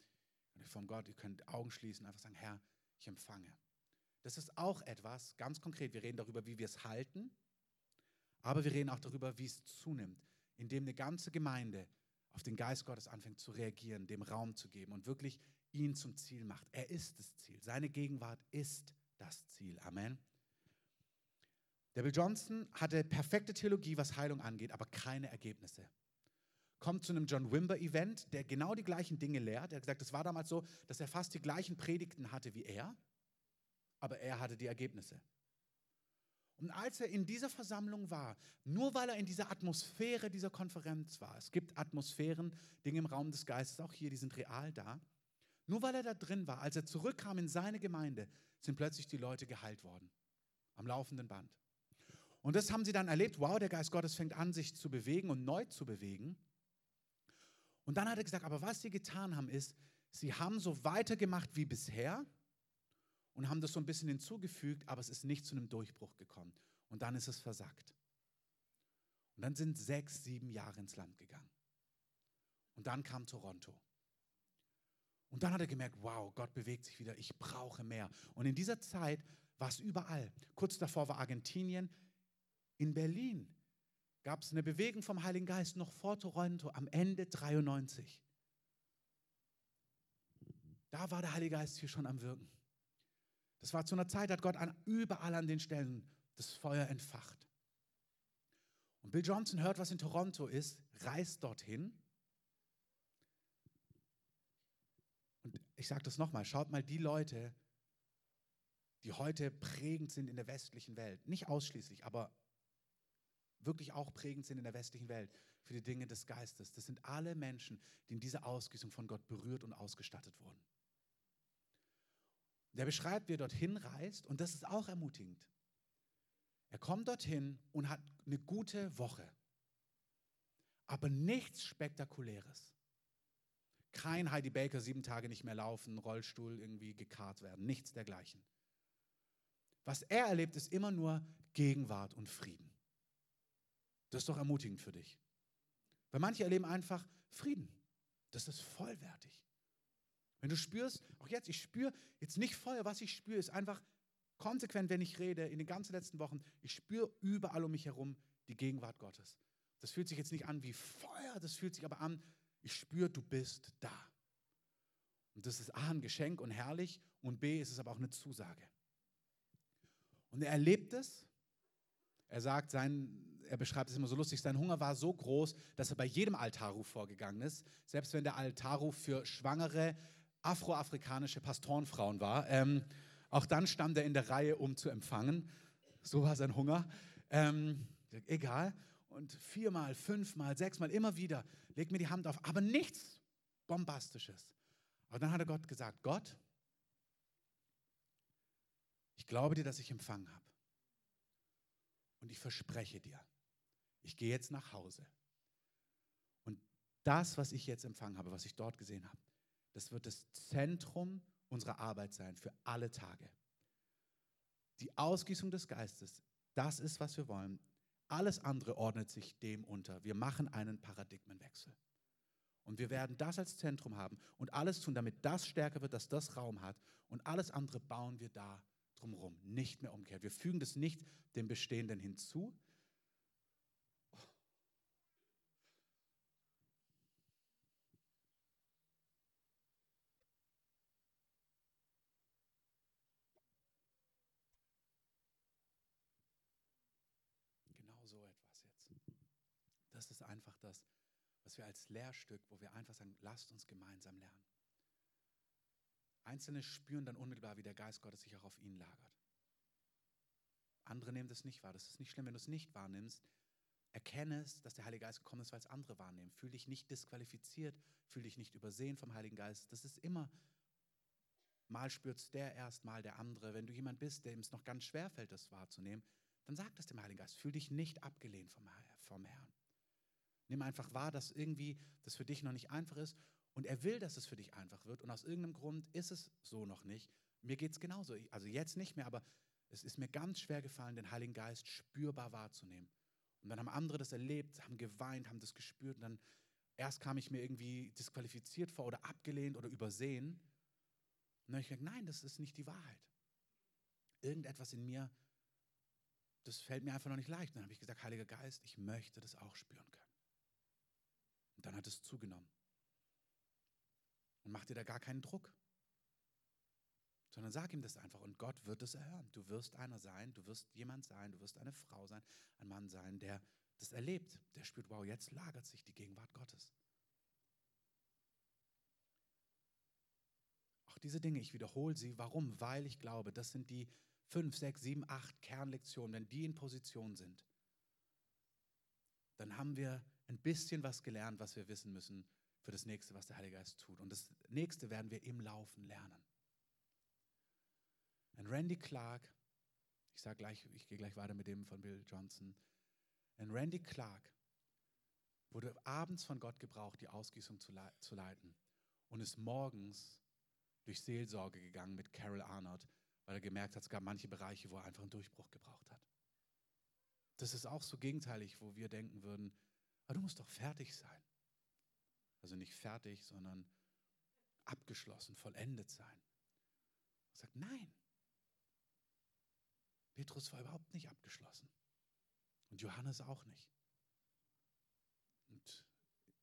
und von Gott, ihr könnt Augen schließen, einfach sagen, Herr, ich empfange. Das ist auch etwas, ganz konkret, wir reden darüber, wie wir es halten, aber wir reden auch darüber, wie es zunimmt, indem eine ganze Gemeinde auf den Geist Gottes anfängt zu reagieren, dem Raum zu geben und wirklich ihn zum Ziel macht. Er ist das Ziel. Seine Gegenwart ist das Ziel. Amen. Der Bill Johnson hatte perfekte Theologie, was Heilung angeht, aber keine Ergebnisse kommt zu einem John Wimber-Event, der genau die gleichen Dinge lehrt. Er hat gesagt, es war damals so, dass er fast die gleichen Predigten hatte wie er, aber er hatte die Ergebnisse. Und als er in dieser Versammlung war, nur weil er in dieser Atmosphäre dieser Konferenz war, es gibt Atmosphären, Dinge im Raum des Geistes, auch hier, die sind real da, nur weil er da drin war, als er zurückkam in seine Gemeinde, sind plötzlich die Leute geheilt worden, am laufenden Band. Und das haben sie dann erlebt, wow, der Geist Gottes fängt an, sich zu bewegen und neu zu bewegen. Und dann hat er gesagt, aber was sie getan haben, ist, sie haben so weitergemacht wie bisher und haben das so ein bisschen hinzugefügt, aber es ist nicht zu einem Durchbruch gekommen. Und dann ist es versagt. Und dann sind sechs, sieben Jahre ins Land gegangen. Und dann kam Toronto. Und dann hat er gemerkt, wow, Gott bewegt sich wieder, ich brauche mehr. Und in dieser Zeit war es überall. Kurz davor war Argentinien, in Berlin, gab es eine Bewegung vom Heiligen Geist noch vor Toronto am Ende 93. Da war der Heilige Geist hier schon am Wirken. Das war zu einer Zeit, hat Gott an, überall an den Stellen das Feuer entfacht. Und Bill Johnson hört, was in Toronto ist, reist dorthin. Und ich sage das nochmal, schaut mal die Leute, die heute prägend sind in der westlichen Welt. Nicht ausschließlich, aber wirklich auch prägend sind in der westlichen Welt für die Dinge des Geistes. Das sind alle Menschen, die in dieser Ausgießung von Gott berührt und ausgestattet wurden. Der beschreibt, wie er dorthin reist und das ist auch ermutigend. Er kommt dorthin und hat eine gute Woche, aber nichts Spektakuläres. Kein Heidi Baker sieben Tage nicht mehr laufen, Rollstuhl irgendwie gekarrt werden, nichts dergleichen. Was er erlebt, ist immer nur Gegenwart und Frieden. Das ist doch ermutigend für dich. Weil manche erleben einfach Frieden. Das ist vollwertig. Wenn du spürst, auch jetzt, ich spüre jetzt nicht Feuer, was ich spüre, ist einfach konsequent, wenn ich rede, in den ganzen letzten Wochen, ich spüre überall um mich herum die Gegenwart Gottes. Das fühlt sich jetzt nicht an wie Feuer, das fühlt sich aber an, ich spüre, du bist da. Und das ist A, ein Geschenk und herrlich und B, ist es aber auch eine Zusage. Und er erlebt es. Er sagt, sein, er beschreibt es immer so lustig, sein Hunger war so groß, dass er bei jedem Altarruf vorgegangen ist. Selbst wenn der Altarruf für schwangere afroafrikanische Pastorenfrauen war. Ähm, auch dann stand er in der Reihe, um zu empfangen. So war sein Hunger. Ähm, egal. Und viermal, fünfmal, sechsmal, immer wieder, legt mir die Hand auf, aber nichts Bombastisches. Aber dann hat er Gott gesagt, Gott, ich glaube dir, dass ich empfangen habe. Und ich verspreche dir, ich gehe jetzt nach Hause. Und das, was ich jetzt empfangen habe, was ich dort gesehen habe, das wird das Zentrum unserer Arbeit sein für alle Tage. Die Ausgießung des Geistes, das ist, was wir wollen. Alles andere ordnet sich dem unter. Wir machen einen Paradigmenwechsel. Und wir werden das als Zentrum haben und alles tun, damit das stärker wird, dass das Raum hat. Und alles andere bauen wir da drumherum, nicht mehr umgekehrt. Wir fügen das nicht dem Bestehenden hinzu, das ist einfach das, was wir als Lehrstück, wo wir einfach sagen, lasst uns gemeinsam lernen. Einzelne spüren dann unmittelbar, wie der Geist Gottes sich auch auf ihnen lagert. Andere nehmen das nicht wahr. Das ist nicht schlimm, wenn du es nicht wahrnimmst. Erkenne es, dass der Heilige Geist gekommen ist, weil es andere wahrnehmen. Fühl dich nicht disqualifiziert, fühl dich nicht übersehen vom Heiligen Geist. Das ist immer, mal spürt es der erst, mal der andere. Wenn du jemand bist, dem es noch ganz schwer fällt, das wahrzunehmen, dann sag das dem Heiligen Geist. Fühl dich nicht abgelehnt vom, vom Herrn. Nimm einfach wahr, dass irgendwie das für dich noch nicht einfach ist und er will, dass es für dich einfach wird und aus irgendeinem Grund ist es so noch nicht. Mir geht es genauso. Also jetzt nicht mehr, aber es ist mir ganz schwer gefallen, den Heiligen Geist spürbar wahrzunehmen. Und dann haben andere das erlebt, haben geweint, haben das gespürt und dann erst kam ich mir irgendwie disqualifiziert vor oder abgelehnt oder übersehen. Und dann habe ich gesagt, nein, das ist nicht die Wahrheit. Irgendetwas in mir, das fällt mir einfach noch nicht leicht. Und dann habe ich gesagt, Heiliger Geist, ich möchte das auch spüren können. Und dann hat es zugenommen. Und mach dir da gar keinen Druck. Sondern sag ihm das einfach und Gott wird es erhören. Du wirst einer sein, du wirst jemand sein, du wirst eine Frau sein, ein Mann sein, der das erlebt, der spürt, wow, jetzt lagert sich die Gegenwart Gottes. Auch diese Dinge, ich wiederhole sie. Warum? Weil ich glaube, das sind die fünf, sechs, sieben, acht Kernlektionen. Wenn die in Position sind, dann haben wir ein bisschen was gelernt, was wir wissen müssen für das nächste, was der Heilige Geist tut. Und das nächste werden wir im Laufen lernen. Und Randy Clark, ich sage gleich, ich gehe gleich weiter mit dem von Bill Johnson. Und Randy Clark wurde abends von Gott gebraucht, die Ausgießung zu, le zu leiten und ist morgens durch Seelsorge gegangen mit Carol Arnott, weil er gemerkt hat, es gab manche Bereiche, wo er einfach einen Durchbruch gebraucht hat. Das ist auch so gegenteilig, wo wir denken würden, aber du musst doch fertig sein. Also nicht fertig, sondern abgeschlossen, vollendet sein. Er sagt, nein. Petrus war überhaupt nicht abgeschlossen. Und Johannes auch nicht. Und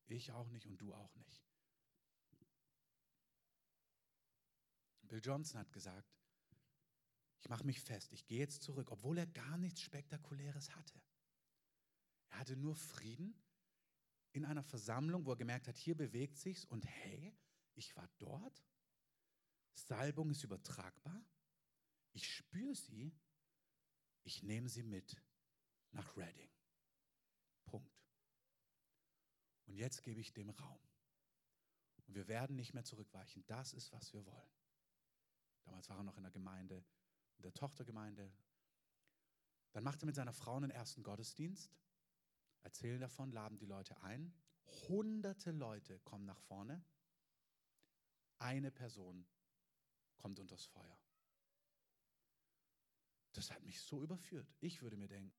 ich auch nicht und du auch nicht. Bill Johnson hat gesagt, ich mache mich fest, ich gehe jetzt zurück, obwohl er gar nichts Spektakuläres hatte. Er hatte nur Frieden in einer Versammlung, wo er gemerkt hat, hier bewegt sich's und hey, ich war dort. Salbung ist übertragbar. Ich spüre sie. Ich nehme sie mit nach Reading. Punkt. Und jetzt gebe ich dem Raum. Und wir werden nicht mehr zurückweichen. Das ist, was wir wollen. Damals war er noch in der Gemeinde, in der Tochtergemeinde. Dann macht er mit seiner Frau einen ersten Gottesdienst erzählen davon, laden die Leute ein. Hunderte Leute kommen nach vorne. Eine Person kommt unters Feuer. Das hat mich so überführt. Ich würde mir denken,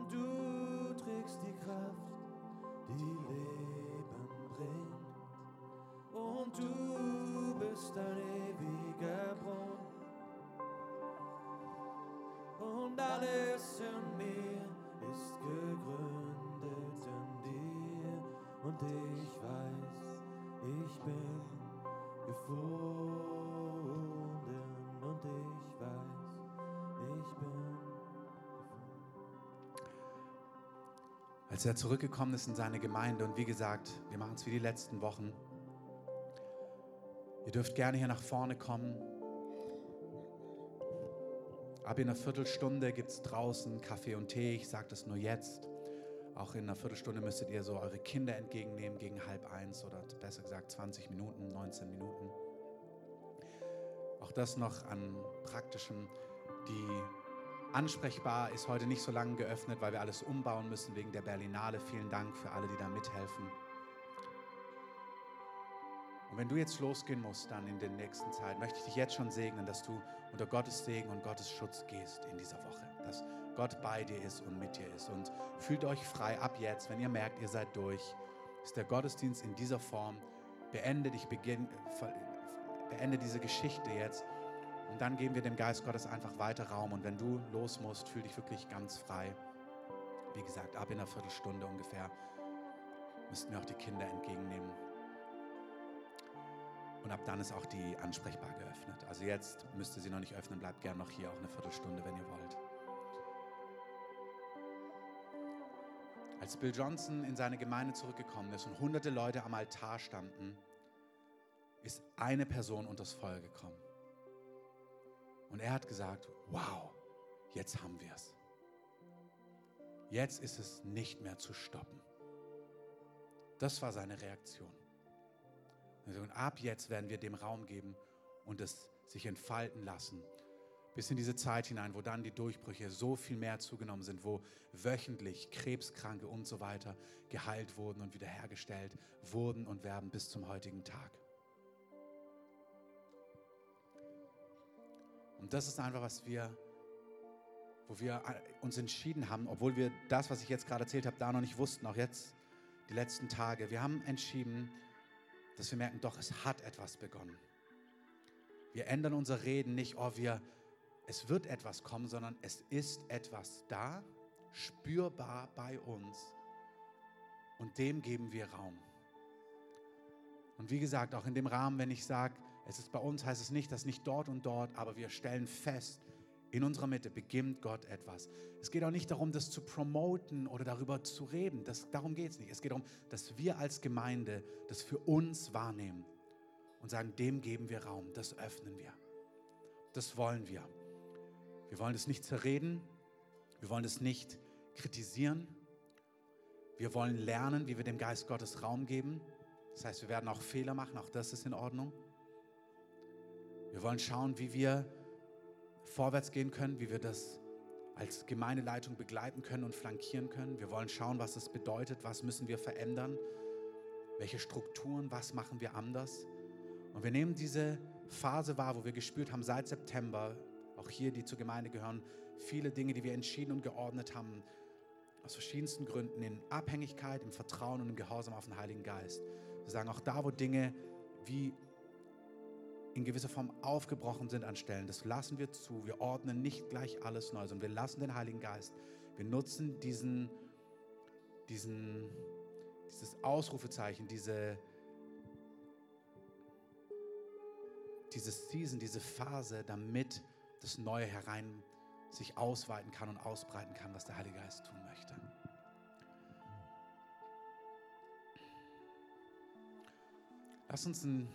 Und du trägst die Kraft, die Leben bringt. Und du bist ein ewiger Brunnen. Und alles in mir ist gegründet in dir. Und ich weiß, ich bin gefunden. Als er zurückgekommen ist in seine Gemeinde und wie gesagt, wir machen es wie die letzten Wochen. Ihr dürft gerne hier nach vorne kommen. Ab in einer Viertelstunde gibt es draußen Kaffee und Tee. Ich sage das nur jetzt. Auch in einer Viertelstunde müsstet ihr so eure Kinder entgegennehmen gegen halb eins oder besser gesagt 20 Minuten, 19 Minuten. Auch das noch an praktischem. Die ansprechbar ist heute nicht so lange geöffnet, weil wir alles umbauen müssen wegen der Berlinale. Vielen Dank für alle, die da mithelfen. Und wenn du jetzt losgehen musst, dann in der nächsten Zeit, möchte ich dich jetzt schon segnen, dass du unter Gottes Segen und Gottes Schutz gehst in dieser Woche. Dass Gott bei dir ist und mit dir ist. Und fühlt euch frei ab jetzt, wenn ihr merkt, ihr seid durch. Ist der Gottesdienst in dieser Form. Beende dich, beginn, beende diese Geschichte jetzt. Und dann geben wir dem Geist Gottes einfach weiter Raum. Und wenn du los musst, fühl dich wirklich ganz frei. Wie gesagt, ab in einer Viertelstunde ungefähr müssten wir auch die Kinder entgegennehmen. Und ab dann ist auch die ansprechbar geöffnet. Also jetzt müsste sie noch nicht öffnen, bleibt gern noch hier auch eine Viertelstunde, wenn ihr wollt. Als Bill Johnson in seine Gemeinde zurückgekommen ist und hunderte Leute am Altar standen, ist eine Person unters Feuer gekommen. Und er hat gesagt, wow, jetzt haben wir es. Jetzt ist es nicht mehr zu stoppen. Das war seine Reaktion. Und ab jetzt werden wir dem Raum geben und es sich entfalten lassen. Bis in diese Zeit hinein, wo dann die Durchbrüche so viel mehr zugenommen sind, wo wöchentlich Krebskranke und so weiter geheilt wurden und wiederhergestellt wurden und werden bis zum heutigen Tag. Und das ist einfach, was wir, wo wir uns entschieden haben, obwohl wir das, was ich jetzt gerade erzählt habe, da noch nicht wussten, auch jetzt die letzten Tage. Wir haben entschieden, dass wir merken, doch, es hat etwas begonnen. Wir ändern unser Reden nicht, oh, wir, es wird etwas kommen, sondern es ist etwas da, spürbar bei uns. Und dem geben wir Raum. Und wie gesagt, auch in dem Rahmen, wenn ich sage, es ist bei uns, heißt es nicht, dass nicht dort und dort, aber wir stellen fest, in unserer Mitte beginnt Gott etwas. Es geht auch nicht darum, das zu promoten oder darüber zu reden. Das, darum geht es nicht. Es geht darum, dass wir als Gemeinde das für uns wahrnehmen und sagen, dem geben wir Raum, das öffnen wir. Das wollen wir. Wir wollen es nicht zerreden, wir wollen es nicht kritisieren. Wir wollen lernen, wie wir dem Geist Gottes Raum geben. Das heißt, wir werden auch Fehler machen, auch das ist in Ordnung. Wir wollen schauen, wie wir vorwärts gehen können, wie wir das als Gemeindeleitung begleiten können und flankieren können. Wir wollen schauen, was es bedeutet, was müssen wir verändern, welche Strukturen, was machen wir anders. Und wir nehmen diese Phase wahr, wo wir gespürt haben, seit September, auch hier, die zur Gemeinde gehören, viele Dinge, die wir entschieden und geordnet haben, aus verschiedensten Gründen, in Abhängigkeit, im Vertrauen und im Gehorsam auf den Heiligen Geist. Wir sagen auch da, wo Dinge wie in gewisser Form aufgebrochen sind an Stellen. Das lassen wir zu. Wir ordnen nicht gleich alles neu, sondern wir lassen den Heiligen Geist. Wir nutzen diesen, diesen, dieses Ausrufezeichen, diese, dieses Season, diese Phase, damit das Neue herein sich ausweiten kann und ausbreiten kann, was der Heilige Geist tun möchte. Lass uns ein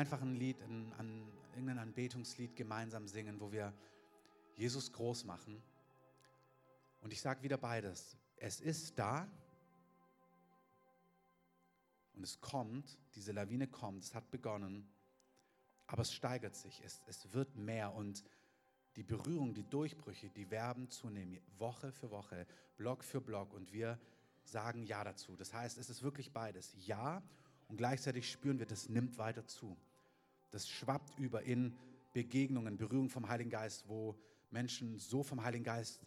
einfach ein Lied, ein, ein, irgendein Anbetungslied gemeinsam singen, wo wir Jesus groß machen. Und ich sage wieder beides. Es ist da und es kommt, diese Lawine kommt, es hat begonnen, aber es steigert sich, es, es wird mehr und die Berührung, die Durchbrüche, die werden zunehmen, Woche für Woche, Block für Block und wir sagen Ja dazu. Das heißt, es ist wirklich beides. Ja und gleichzeitig spüren wir, das nimmt weiter zu. Das schwappt über in Begegnungen, Berührung vom Heiligen Geist, wo Menschen so vom Heiligen Geist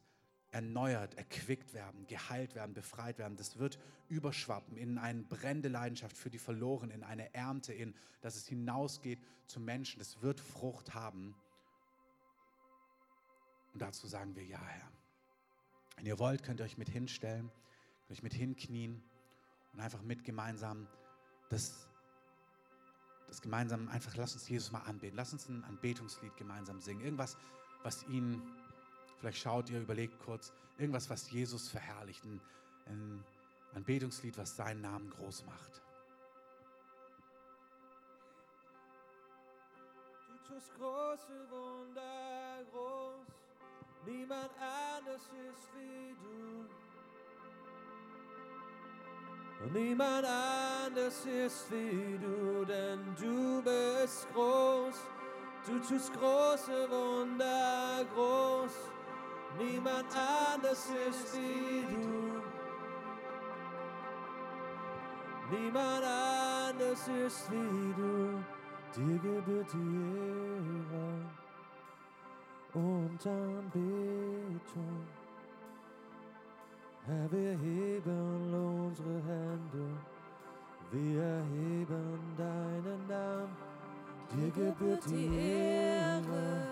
erneuert, erquickt werden, geheilt werden, befreit werden. Das wird überschwappen in eine brennende Leidenschaft für die Verlorenen, in eine Ernte, in dass es hinausgeht zu Menschen. Das wird Frucht haben. Und dazu sagen wir ja, Herr. Wenn ihr wollt, könnt ihr euch mit hinstellen, könnt euch mit hinknien und einfach mit gemeinsam das, das gemeinsam einfach, lasst uns Jesus mal anbeten. Lasst uns ein Anbetungslied gemeinsam singen. Irgendwas, was ihn Vielleicht schaut ihr, überlegt kurz, irgendwas, was Jesus verherrlicht, ein, ein Anbetungslied, was seinen Namen groß macht. Du tust große Wunder groß, niemand anders ist wie du. Niemand anders ist wie du, denn du bist groß. Du tust große Wunder groß. Niemand anders ist wie du. Niemand anders ist wie du. Dir gebührt die Ehre und Anbetung. Herr, wir heben unsere Hände, wir erheben deinen Namen. Dir gebührt die Ehre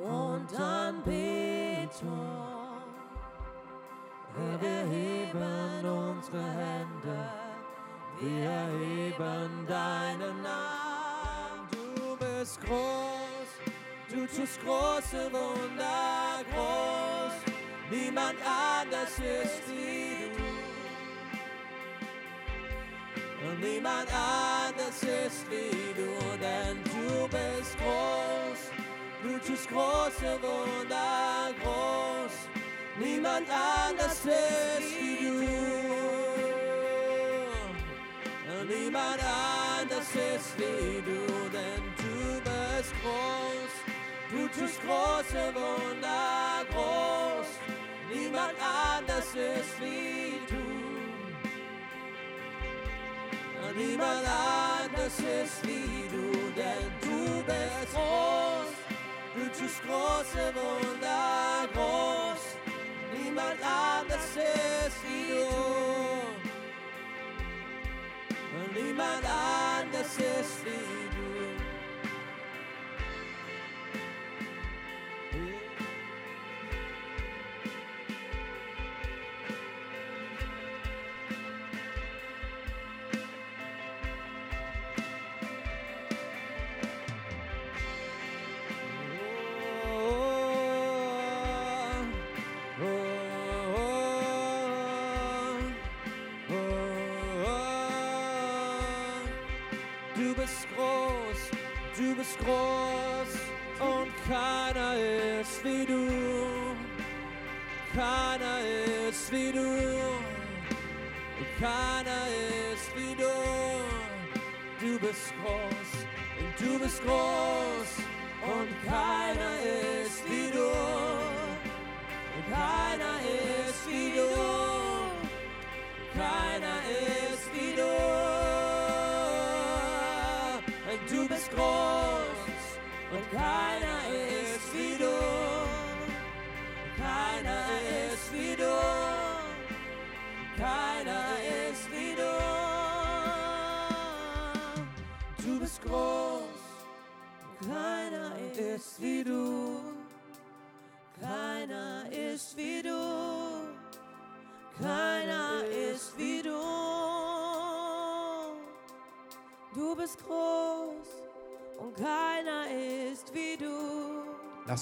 und Anbetung. Wir erheben unsere Hände, wir erheben deinen Namen. Du bist groß, du tust große Wunder groß. Niemand anders ist wie du. Niemand anders ist wie du, denn du bist groß. Du tust große Wunder groß. Niemand anders ist wie du. Niemand anders ist wie du, denn du bist groß. Du tust große Wunder groß. Niemand anders ist wie du. Niemand anders ist wie du, denn du bist groß. Du tust große Wunder groß. Niemand anders ist wie du. Niemand anders ist wie. Du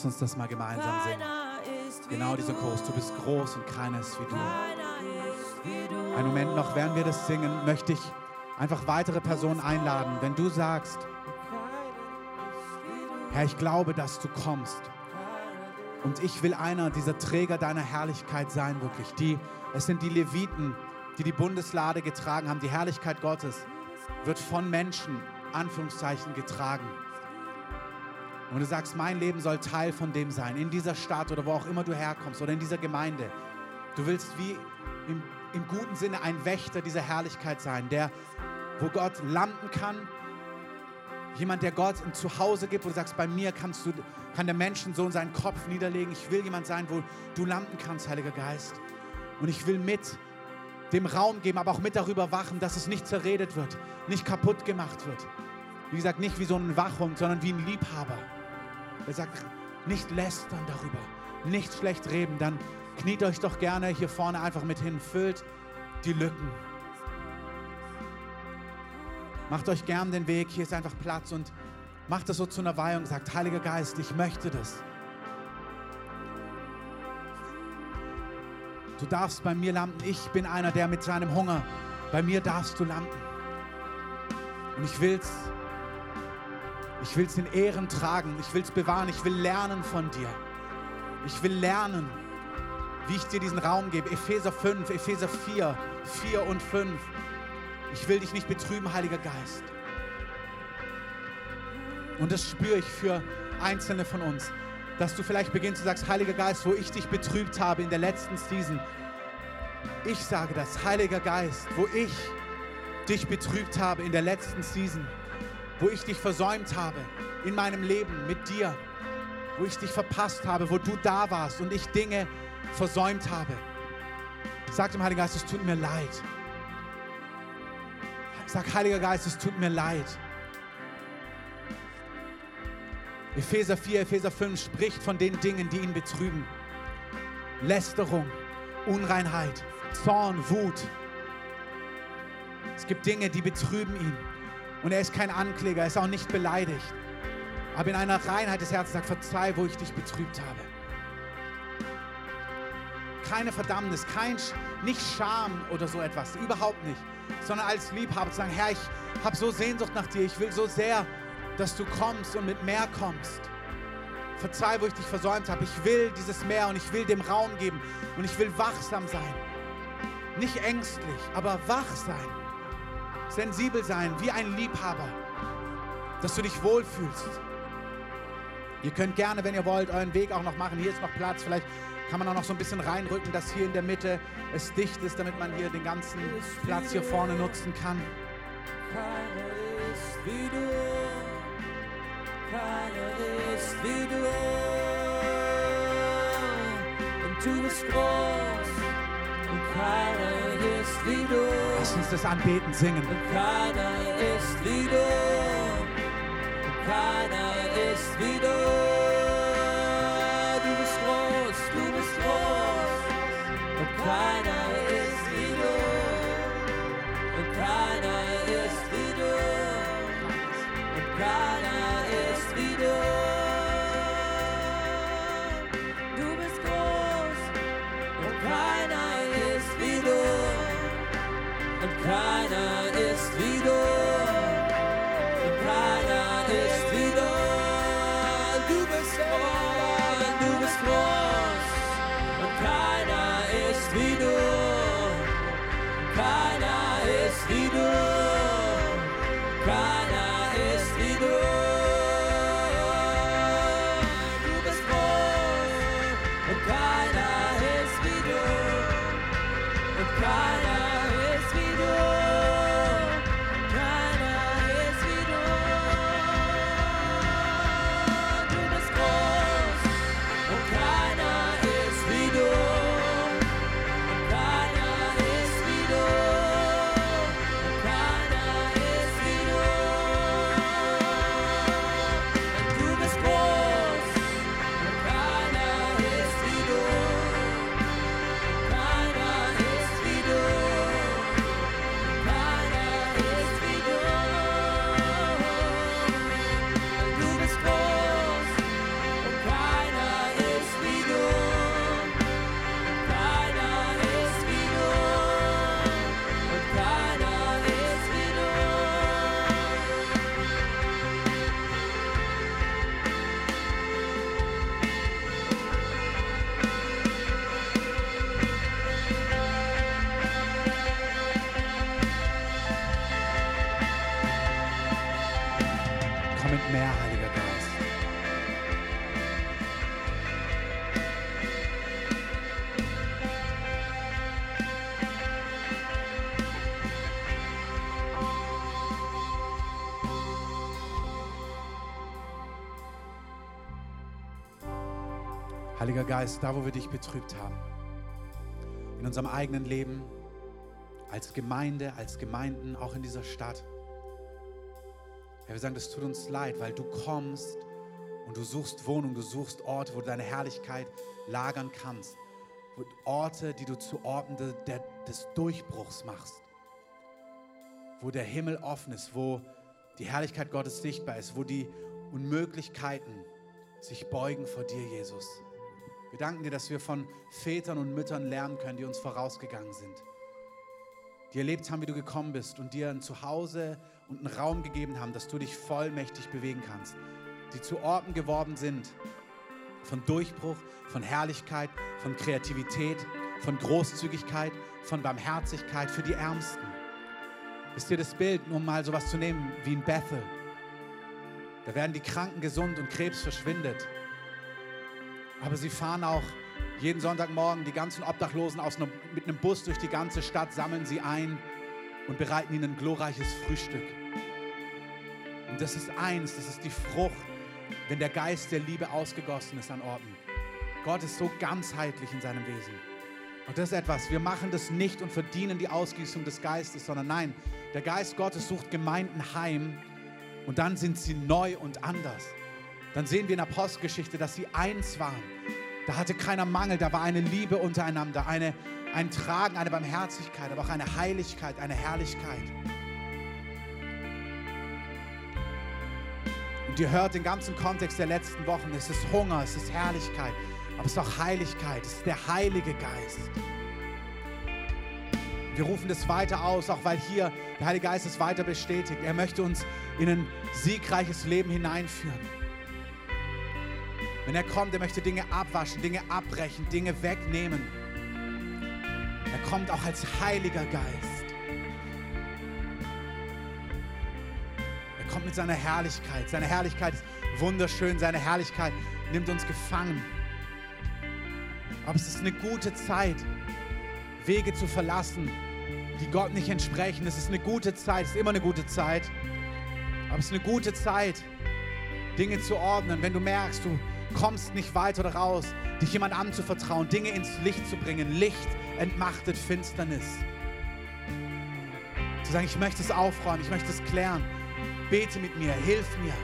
Lass uns das mal gemeinsam singen. Genau dieser Chorus. Du bist groß und keiner ist wie du. Keiner ist wie du. Einen Moment noch, während wir das singen, möchte ich einfach weitere Personen einladen. Wenn du sagst, Herr, ich glaube, dass du kommst. Und ich will einer dieser Träger deiner Herrlichkeit sein, wirklich. Die, es sind die Leviten, die die Bundeslade getragen haben. Die Herrlichkeit Gottes wird von Menschen, Anführungszeichen, getragen. Und du sagst, mein Leben soll Teil von dem sein, in dieser Stadt oder wo auch immer du herkommst oder in dieser Gemeinde. Du willst wie im, im guten Sinne ein Wächter dieser Herrlichkeit sein, der, wo Gott landen kann Jemand, der Gott ein Zuhause gibt, wo du sagst, bei mir kannst du, kann der Menschensohn seinen Kopf niederlegen. Ich will jemand sein, wo du landen kannst, Heiliger Geist. Und ich will mit dem Raum geben, aber auch mit darüber wachen, dass es nicht zerredet wird, nicht kaputt gemacht wird. Wie gesagt, nicht wie so ein Wachhund, sondern wie ein Liebhaber. Er sagt, nicht lästern darüber, nicht schlecht reden. Dann kniet euch doch gerne hier vorne einfach mit hin, füllt die Lücken. Macht euch gern den Weg, hier ist einfach Platz und macht das so zu einer Weihung. Sagt, Heiliger Geist, ich möchte das. Du darfst bei mir landen. Ich bin einer, der mit seinem Hunger, bei mir darfst du landen. Und ich will's, ich will's in Ehren tragen. Ich will's bewahren. Ich will lernen von dir. Ich will lernen, wie ich dir diesen Raum gebe. Epheser 5, Epheser 4, 4 und 5. Ich will dich nicht betrüben, Heiliger Geist. Und das spüre ich für Einzelne von uns, dass du vielleicht beginnst und sagst, Heiliger Geist, wo ich dich betrübt habe in der letzten Season. Ich sage das, Heiliger Geist, wo ich dich betrübt habe in der letzten Season, wo ich dich versäumt habe in meinem Leben mit dir, wo ich dich verpasst habe, wo du da warst und ich Dinge versäumt habe. Sag dem Heiligen Geist, es tut mir leid. Sag, Heiliger Geist, es tut mir leid. Epheser 4, Epheser 5 spricht von den Dingen, die ihn betrüben. Lästerung, Unreinheit, Zorn, Wut. Es gibt Dinge, die betrüben ihn. Und er ist kein Ankläger, er ist auch nicht beleidigt. Aber in einer Reinheit des Herzens sagt, verzeih, wo ich dich betrübt habe. Keine Verdammnis, kein, nicht Scham oder so etwas, überhaupt nicht sondern als Liebhaber zu sagen, Herr, ich habe so Sehnsucht nach dir, ich will so sehr, dass du kommst und mit mehr kommst. Verzeih, wo ich dich versäumt habe. Ich will dieses Meer und ich will dem Raum geben und ich will wachsam sein. Nicht ängstlich, aber wach sein. Sensibel sein, wie ein Liebhaber, dass du dich wohlfühlst. Ihr könnt gerne, wenn ihr wollt, euren Weg auch noch machen. Hier ist noch Platz. Vielleicht kann man auch noch so ein bisschen reinrücken, dass hier in der Mitte es dicht ist, damit man hier den ganzen Platz hier vorne nutzen kann. Keiner ist wie du, keiner ist wie du. Und du bist groß Lass uns das anbeten, singen. Und keiner ist wie du, und keiner ist wie du. keiner Heiliger Geist, da wo wir dich betrübt haben, in unserem eigenen Leben, als Gemeinde, als Gemeinden, auch in dieser Stadt. Herr, wir sagen, das tut uns leid, weil du kommst und du suchst Wohnung, du suchst Orte, wo du deine Herrlichkeit lagern kannst. Orte, die du zu Orten de, de, des Durchbruchs machst. Wo der Himmel offen ist, wo die Herrlichkeit Gottes sichtbar ist, wo die Unmöglichkeiten sich beugen vor dir, Jesus. Wir danken dir, dass wir von Vätern und Müttern lernen können, die uns vorausgegangen sind. Die erlebt haben, wie du gekommen bist und dir ein Zuhause und einen Raum gegeben haben, dass du dich vollmächtig bewegen kannst. Die zu Orten geworden sind von Durchbruch, von Herrlichkeit, von Kreativität, von Großzügigkeit, von Barmherzigkeit für die Ärmsten. Ist dir das Bild, um mal sowas zu nehmen wie in Bethel? Da werden die Kranken gesund und Krebs verschwindet. Aber sie fahren auch jeden Sonntagmorgen die ganzen Obdachlosen einem, mit einem Bus durch die ganze Stadt, sammeln sie ein und bereiten ihnen ein glorreiches Frühstück. Und das ist eins, das ist die Frucht, wenn der Geist der Liebe ausgegossen ist an Orten. Gott ist so ganzheitlich in seinem Wesen. Und das ist etwas, wir machen das nicht und verdienen die Ausgießung des Geistes, sondern nein, der Geist Gottes sucht Gemeinden heim und dann sind sie neu und anders dann sehen wir in der Apostelgeschichte, dass sie eins waren. Da hatte keiner Mangel, da war eine Liebe untereinander, eine, ein Tragen, eine Barmherzigkeit, aber auch eine Heiligkeit, eine Herrlichkeit. Und ihr hört den ganzen Kontext der letzten Wochen, es ist Hunger, es ist Herrlichkeit, aber es ist auch Heiligkeit, es ist der Heilige Geist. Wir rufen das weiter aus, auch weil hier der Heilige Geist es weiter bestätigt. Er möchte uns in ein siegreiches Leben hineinführen. Wenn er kommt, er möchte Dinge abwaschen, Dinge abbrechen, Dinge wegnehmen. Er kommt auch als Heiliger Geist. Er kommt mit seiner Herrlichkeit. Seine Herrlichkeit ist wunderschön. Seine Herrlichkeit nimmt uns gefangen. Aber es ist eine gute Zeit, Wege zu verlassen, die Gott nicht entsprechen. Es ist eine gute Zeit, es ist immer eine gute Zeit. Aber es ist eine gute Zeit, Dinge zu ordnen. Wenn du merkst, du kommst nicht weiter oder raus, dich jemand anzuvertrauen, Dinge ins Licht zu bringen. Licht entmachtet Finsternis. Zu sagen, ich möchte es aufräumen, ich möchte es klären. Bete mit mir, hilf mir.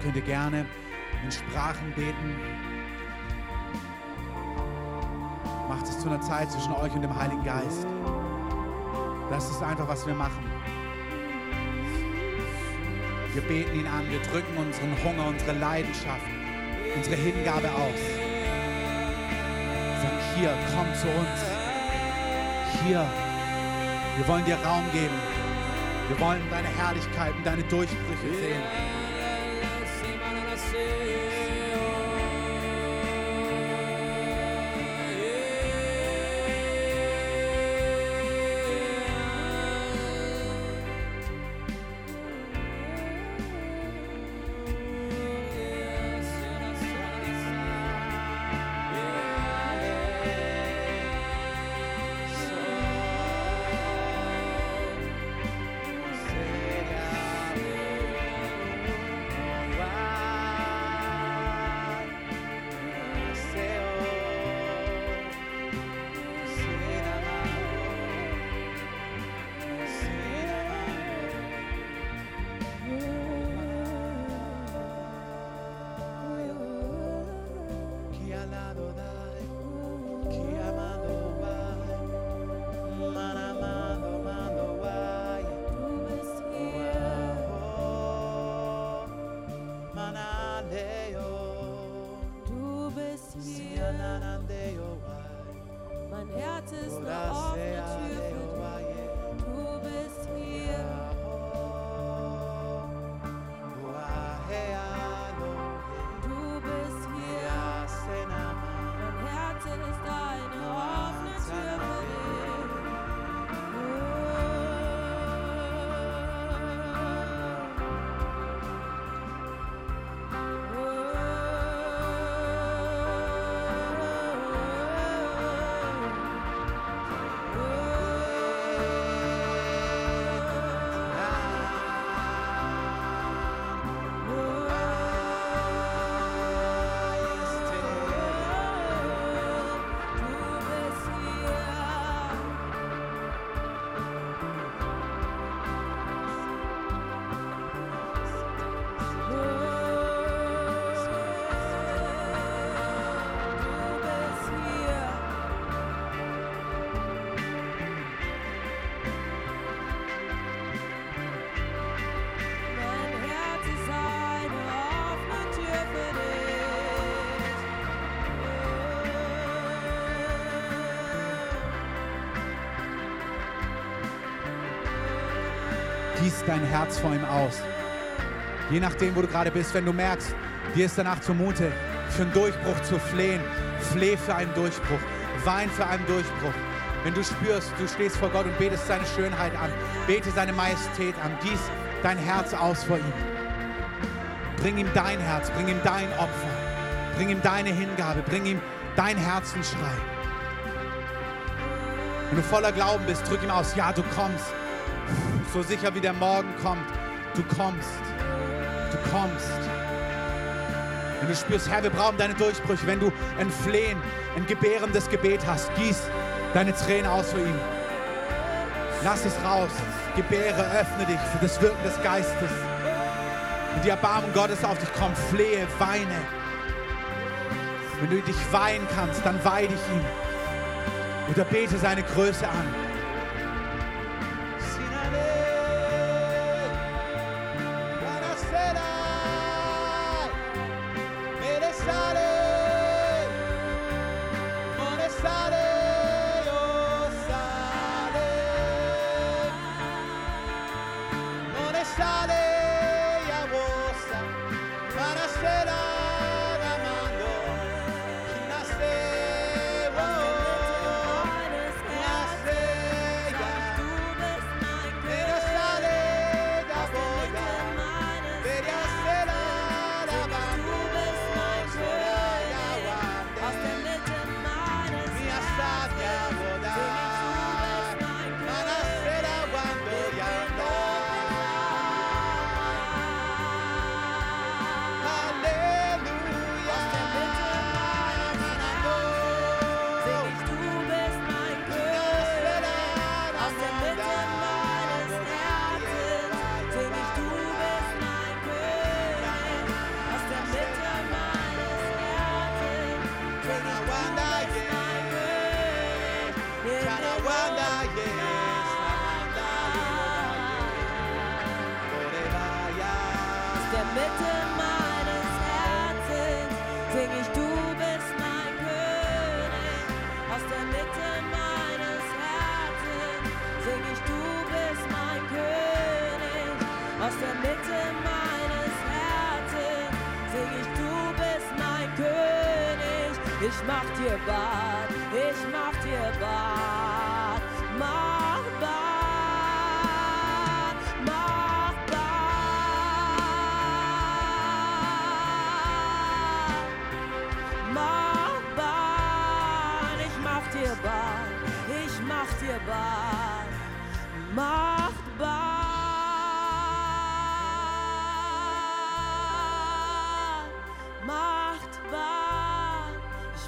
Könnt, ihr gerne in Sprachen beten. Macht es zu einer Zeit zwischen euch und dem Heiligen Geist. Das ist einfach, was wir machen. Wir beten ihn an, wir drücken unseren Hunger, unsere Leidenschaft, unsere Hingabe aus. Sagen, hier, komm zu uns. Hier, wir wollen dir Raum geben. Wir wollen deine Herrlichkeit und deine Durchbrüche sehen. Gieß dein Herz vor ihm aus. Je nachdem, wo du gerade bist, wenn du merkst, dir ist danach zumute, für einen Durchbruch zu flehen, fleh für einen Durchbruch, wein für einen Durchbruch. Wenn du spürst, du stehst vor Gott und betest seine Schönheit an, bete seine Majestät an, gieß dein Herz aus vor ihm. Bring ihm dein Herz, bring ihm dein Opfer, bring ihm deine Hingabe, bring ihm dein Herzensschrei. Wenn du voller Glauben bist, drück ihm aus, ja, du kommst. So sicher wie der Morgen kommt, du kommst. Du kommst. Wenn du spürst, Herr, wir brauchen deine Durchbrüche, wenn du ein Flehen, ein gebärendes Gebet hast, gieß deine Tränen aus für ihn. Lass es raus. Gebäre, öffne dich für das Wirken des Geistes. Und die Erbarmung Gottes auf dich kommt, flehe, weine. Wenn du dich weinen kannst, dann weih dich ihm. Oder bete seine Größe an.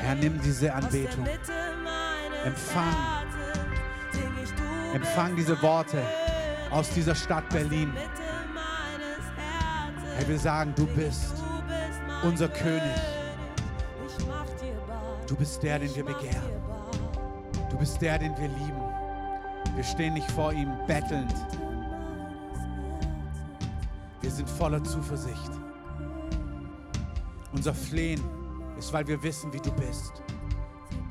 Herr, nimm diese Anbetung. Empfang. Empfang diese Worte aus dieser Stadt Berlin. Herr, wir sagen, du bist unser König. Du bist der, den wir begehren. Du bist der, den wir lieben. Wir stehen nicht vor ihm bettelnd, sind voller Zuversicht. Unser Flehen ist, weil wir wissen, wie du bist.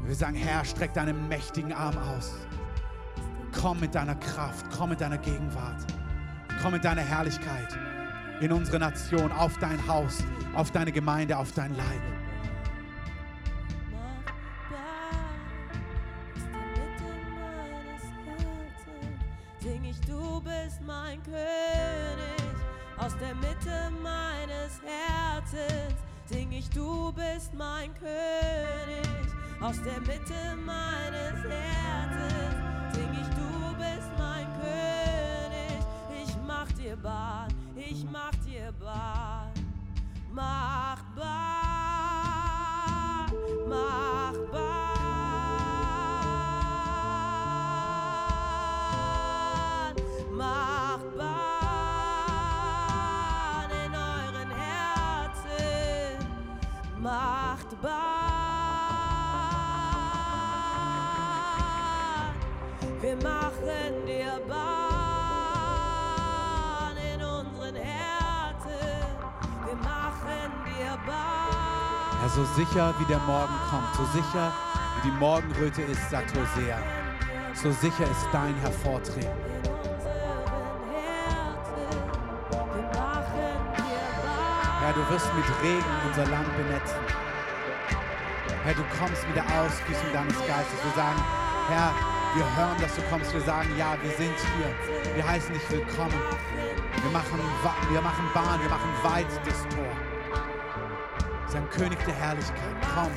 Wir sagen, Herr, streck deinen mächtigen Arm aus. Komm mit deiner Kraft, komm mit deiner Gegenwart, komm mit deiner Herrlichkeit in unsere Nation, auf dein Haus, auf deine Gemeinde, auf dein Leib. Aus der Mitte so sicher wie der Morgen kommt, so sicher wie die Morgenröte ist, sagt Hosea, so sicher ist dein Hervortreten. Herr, du wirst mit Regen unser Land benetzen. Herr, du kommst mit der Ausgießung deines Geistes. Wir sagen, Herr, wir hören, dass du kommst. Wir sagen, ja, wir sind hier. Wir heißen dich willkommen. Wir machen, wir machen Bahn, wir machen weit das Tor. Sagen, König der Herrlichkeit, komm.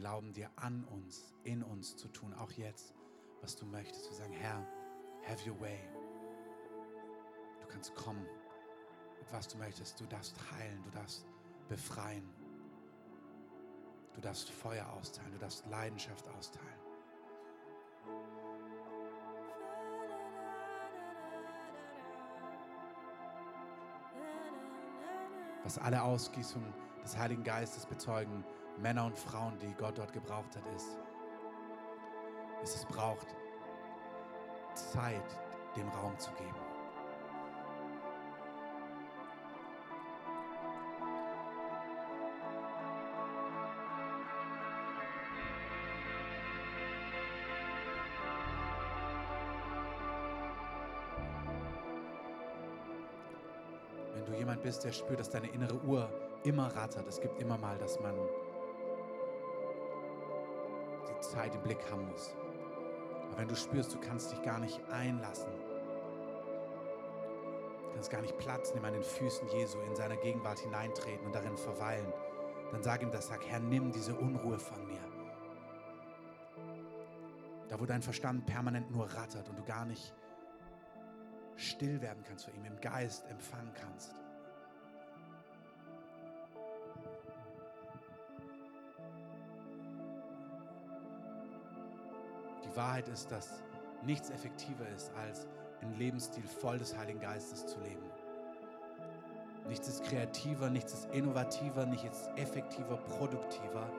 Wir erlauben dir an uns, in uns zu tun, auch jetzt, was du möchtest. Wir sagen, Herr, have your way. Du kannst kommen mit was du möchtest. Du darfst heilen, du darfst befreien. Du darfst Feuer austeilen, du darfst Leidenschaft austeilen. Was alle Ausgießungen des Heiligen Geistes bezeugen, Männer und Frauen, die Gott dort gebraucht hat, ist, es braucht Zeit, dem Raum zu geben. Wenn du jemand bist, der spürt, dass deine innere Uhr immer rattert, es gibt immer mal, dass man Zeit im Blick haben muss. Aber wenn du spürst, du kannst dich gar nicht einlassen, kannst gar nicht Platz nehmen an den Füßen Jesu, in seiner Gegenwart hineintreten und darin verweilen, dann sag ihm das, sag, Herr, nimm diese Unruhe von mir. Da, wo dein Verstand permanent nur rattert und du gar nicht still werden kannst vor ihm, im Geist empfangen kannst. Die Wahrheit ist, dass nichts effektiver ist, als einen Lebensstil voll des Heiligen Geistes zu leben. Nichts ist kreativer, nichts ist innovativer, nichts ist effektiver, produktiver,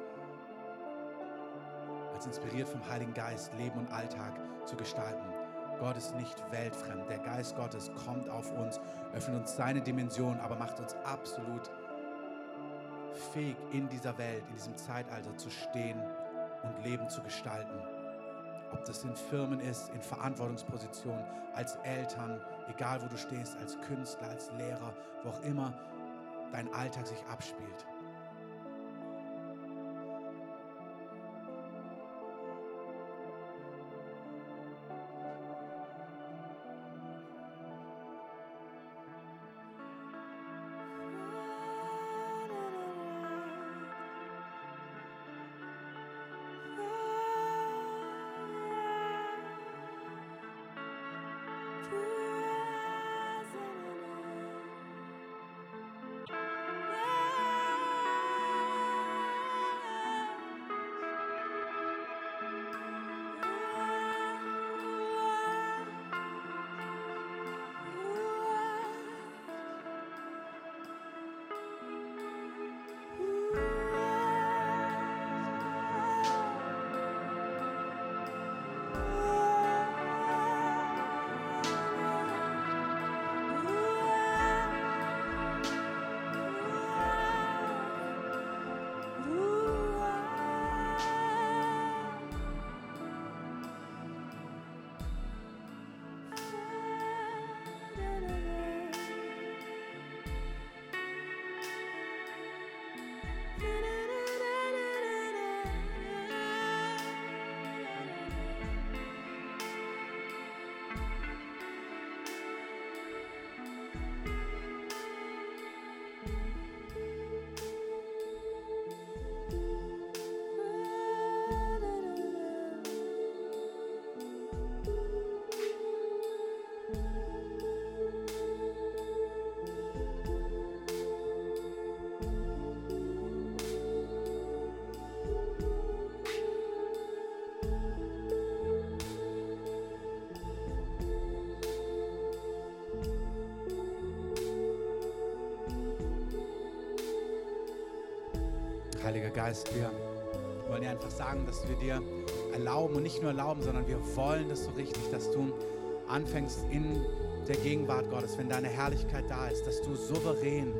als inspiriert vom Heiligen Geist Leben und Alltag zu gestalten. Gott ist nicht weltfremd. Der Geist Gottes kommt auf uns, öffnet uns seine Dimension, aber macht uns absolut fähig, in dieser Welt, in diesem Zeitalter zu stehen und Leben zu gestalten. Ob das in Firmen ist, in Verantwortungspositionen, als Eltern, egal wo du stehst, als Künstler, als Lehrer, wo auch immer dein Alltag sich abspielt. Heiliger Geist, wir wollen dir einfach sagen, dass wir dir erlauben und nicht nur erlauben, sondern wir wollen das so richtig, dass du anfängst in der Gegenwart Gottes, wenn deine Herrlichkeit da ist, dass du souverän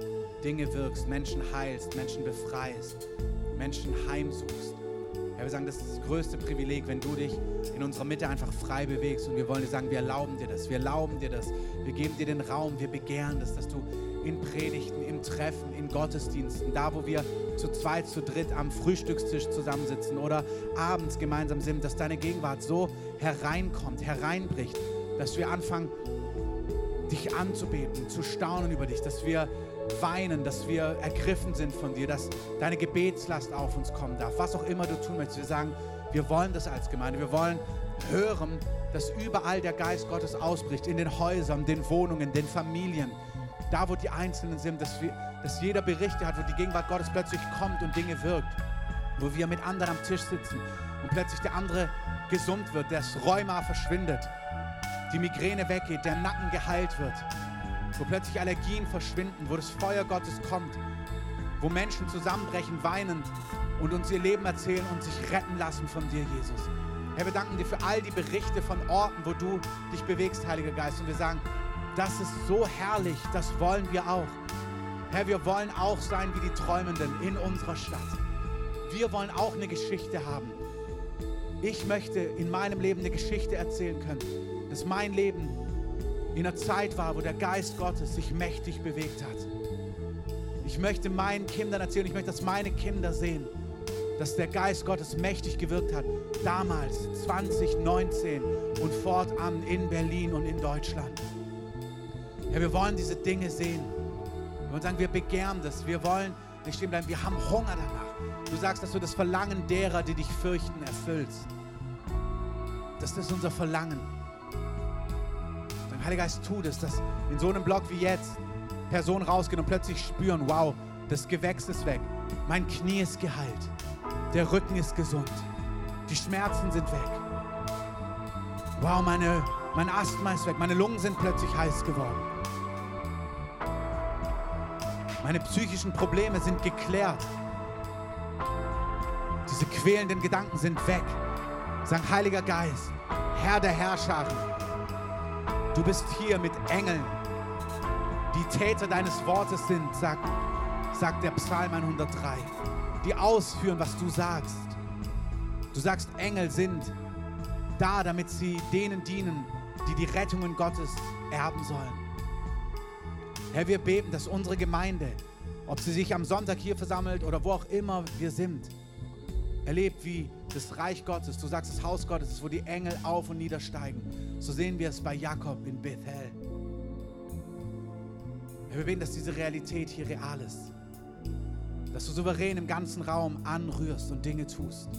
Dinge wirkst, Menschen heilst, Menschen befreist, Menschen heimsuchst. Ja, wir sagen, das ist das größte Privileg, wenn du dich in unserer Mitte einfach frei bewegst. Und wir wollen dir sagen, wir erlauben dir das, wir erlauben dir das, wir geben dir den Raum, wir begehren das, dass du in Predigten, im Treffen, in Gottesdiensten, da wo wir zu zweit, zu dritt am Frühstückstisch zusammensitzen oder abends gemeinsam sind, dass deine Gegenwart so hereinkommt, hereinbricht, dass wir anfangen, dich anzubeten, zu staunen über dich, dass wir weinen, dass wir ergriffen sind von dir, dass deine Gebetslast auf uns kommen darf, was auch immer du tun möchtest. Wir sagen, wir wollen das als Gemeinde, wir wollen hören, dass überall der Geist Gottes ausbricht, in den Häusern, den Wohnungen, den Familien, da wo die Einzelnen sind, dass, wir, dass jeder Berichte hat, wo die Gegenwart Gottes plötzlich kommt und Dinge wirkt, wo wir mit anderen am Tisch sitzen und plötzlich der andere gesund wird, das Rheuma verschwindet, die Migräne weggeht, der Nacken geheilt wird, wo plötzlich Allergien verschwinden, wo das Feuer Gottes kommt, wo Menschen zusammenbrechen, weinen und uns ihr Leben erzählen und sich retten lassen von dir, Jesus. Herr, wir danken dir für all die Berichte von Orten, wo du dich bewegst, Heiliger Geist. Und wir sagen, das ist so herrlich, das wollen wir auch. Herr, wir wollen auch sein wie die Träumenden in unserer Stadt. Wir wollen auch eine Geschichte haben. Ich möchte in meinem Leben eine Geschichte erzählen können, dass mein Leben in einer Zeit war, wo der Geist Gottes sich mächtig bewegt hat. Ich möchte meinen Kindern erzählen, ich möchte, dass meine Kinder sehen, dass der Geist Gottes mächtig gewirkt hat, damals 2019 und fortan in Berlin und in Deutschland. Ja, wir wollen diese Dinge sehen. Wir wollen sagen, wir begehren das. Wir wollen nicht stehen bleiben. Wir haben Hunger danach. Du sagst, dass du das Verlangen derer, die dich fürchten, erfüllst. Das ist unser Verlangen. Sag, Heiliger Geist, tu das, dass in so einem Block wie jetzt Personen rausgehen und plötzlich spüren, wow, das Gewächs ist weg. Mein Knie ist geheilt. Der Rücken ist gesund. Die Schmerzen sind weg. Wow, meine, mein Asthma ist weg. Meine Lungen sind plötzlich heiß geworden. Meine psychischen Probleme sind geklärt. Diese quälenden Gedanken sind weg. Sag, Heiliger Geist, Herr der Herrscharen, du bist hier mit Engeln, die Täter deines Wortes sind, sagt, sagt der Psalm 103, die ausführen, was du sagst. Du sagst, Engel sind da, damit sie denen dienen, die die Rettungen Gottes erben sollen. Herr, wir beten, dass unsere Gemeinde, ob sie sich am Sonntag hier versammelt oder wo auch immer wir sind, erlebt, wie das Reich Gottes, du sagst das Haus Gottes ist, wo die Engel auf und niedersteigen. So sehen wir es bei Jakob in Bethel. Herr, wir beten, dass diese Realität hier real ist. Dass du souverän im ganzen Raum anrührst und Dinge tust.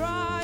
try.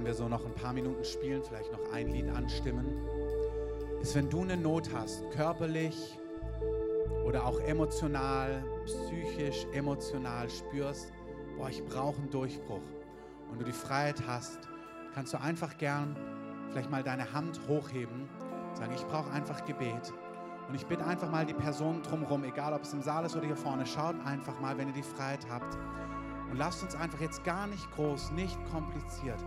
Werden wir so noch ein paar Minuten spielen, vielleicht noch ein Lied anstimmen, ist, wenn du eine Not hast, körperlich oder auch emotional, psychisch, emotional spürst, boah, ich brauche einen Durchbruch und du die Freiheit hast, kannst du einfach gern vielleicht mal deine Hand hochheben, sagen, ich brauche einfach Gebet. Und ich bitte einfach mal die Personen drumherum, egal ob es im Saal ist oder hier vorne, schaut einfach mal, wenn ihr die Freiheit habt. Und lasst uns einfach jetzt gar nicht groß, nicht kompliziert.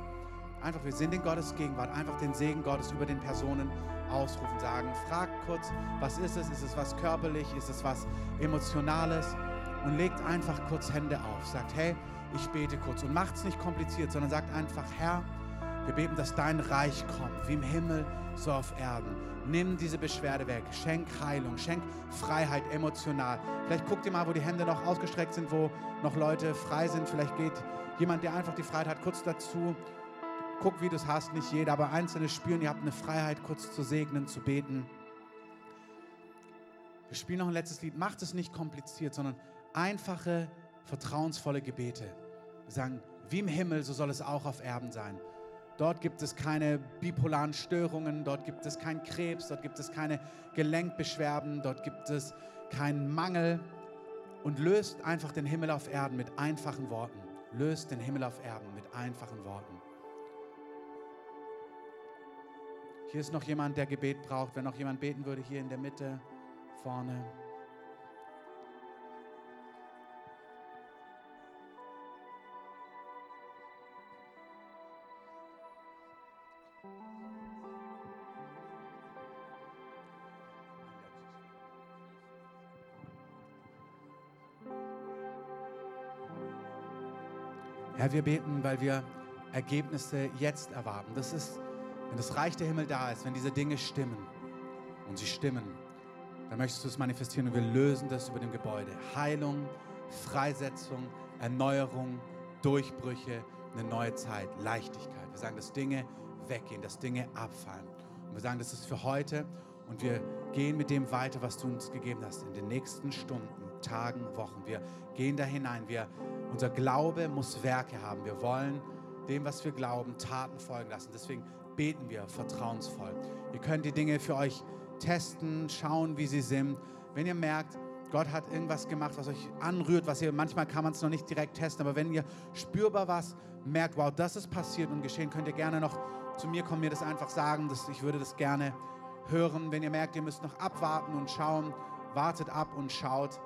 Einfach, wir sind in Gottes Gegenwart, einfach den Segen Gottes über den Personen ausrufen, sagen, fragt kurz, was ist es? Ist es was körperlich? Ist es was emotionales? Und legt einfach kurz Hände auf, sagt, hey, ich bete kurz und macht es nicht kompliziert, sondern sagt einfach, Herr, wir beten, dass dein Reich kommt, wie im Himmel, so auf Erden. Nimm diese Beschwerde weg. Schenk Heilung, schenk Freiheit emotional. Vielleicht guck dir mal, wo die Hände noch ausgestreckt sind, wo noch Leute frei sind. Vielleicht geht jemand, der einfach die Freiheit hat, kurz dazu. Guck, wie du es hast. Nicht jeder, aber Einzelne spüren, ihr habt eine Freiheit, kurz zu segnen, zu beten. Wir spielen noch ein letztes Lied. Macht es nicht kompliziert, sondern einfache, vertrauensvolle Gebete. Wir sagen, wie im Himmel, so soll es auch auf Erden sein. Dort gibt es keine bipolaren Störungen, dort gibt es keinen Krebs, dort gibt es keine Gelenkbeschwerden, dort gibt es keinen Mangel. Und löst einfach den Himmel auf Erden mit einfachen Worten. Löst den Himmel auf Erden mit einfachen Worten. Hier ist noch jemand, der Gebet braucht. Wenn noch jemand beten würde, hier in der Mitte, vorne. Herr, wir beten, weil wir Ergebnisse jetzt erwarten. Das ist, wenn das Reich der Himmel da ist, wenn diese Dinge stimmen und sie stimmen, dann möchtest du es manifestieren und wir lösen das über dem Gebäude. Heilung, Freisetzung, Erneuerung, Durchbrüche, eine neue Zeit, Leichtigkeit. Wir sagen, dass Dinge weggehen, dass Dinge abfallen. Und wir sagen, das ist für heute und wir gehen mit dem weiter, was du uns gegeben hast, in den nächsten Stunden, Tagen, Wochen. Wir gehen da hinein. Wir, unser Glaube muss Werke haben. Wir wollen dem, was wir glauben, Taten folgen lassen. Deswegen beten wir vertrauensvoll. Ihr könnt die Dinge für euch testen, schauen, wie sie sind. Wenn ihr merkt, Gott hat irgendwas gemacht, was euch anrührt, was ihr manchmal kann man es noch nicht direkt testen, aber wenn ihr spürbar was merkt, wow, das ist passiert und geschehen, könnt ihr gerne noch zu mir kommen, mir das einfach sagen. Das, ich würde das gerne hören. Wenn ihr merkt, ihr müsst noch abwarten und schauen, wartet ab und schaut,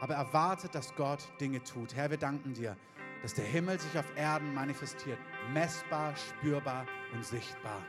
aber erwartet, dass Gott Dinge tut. Herr, wir danken dir, dass der Himmel sich auf Erden manifestiert, messbar, spürbar und sichtbar.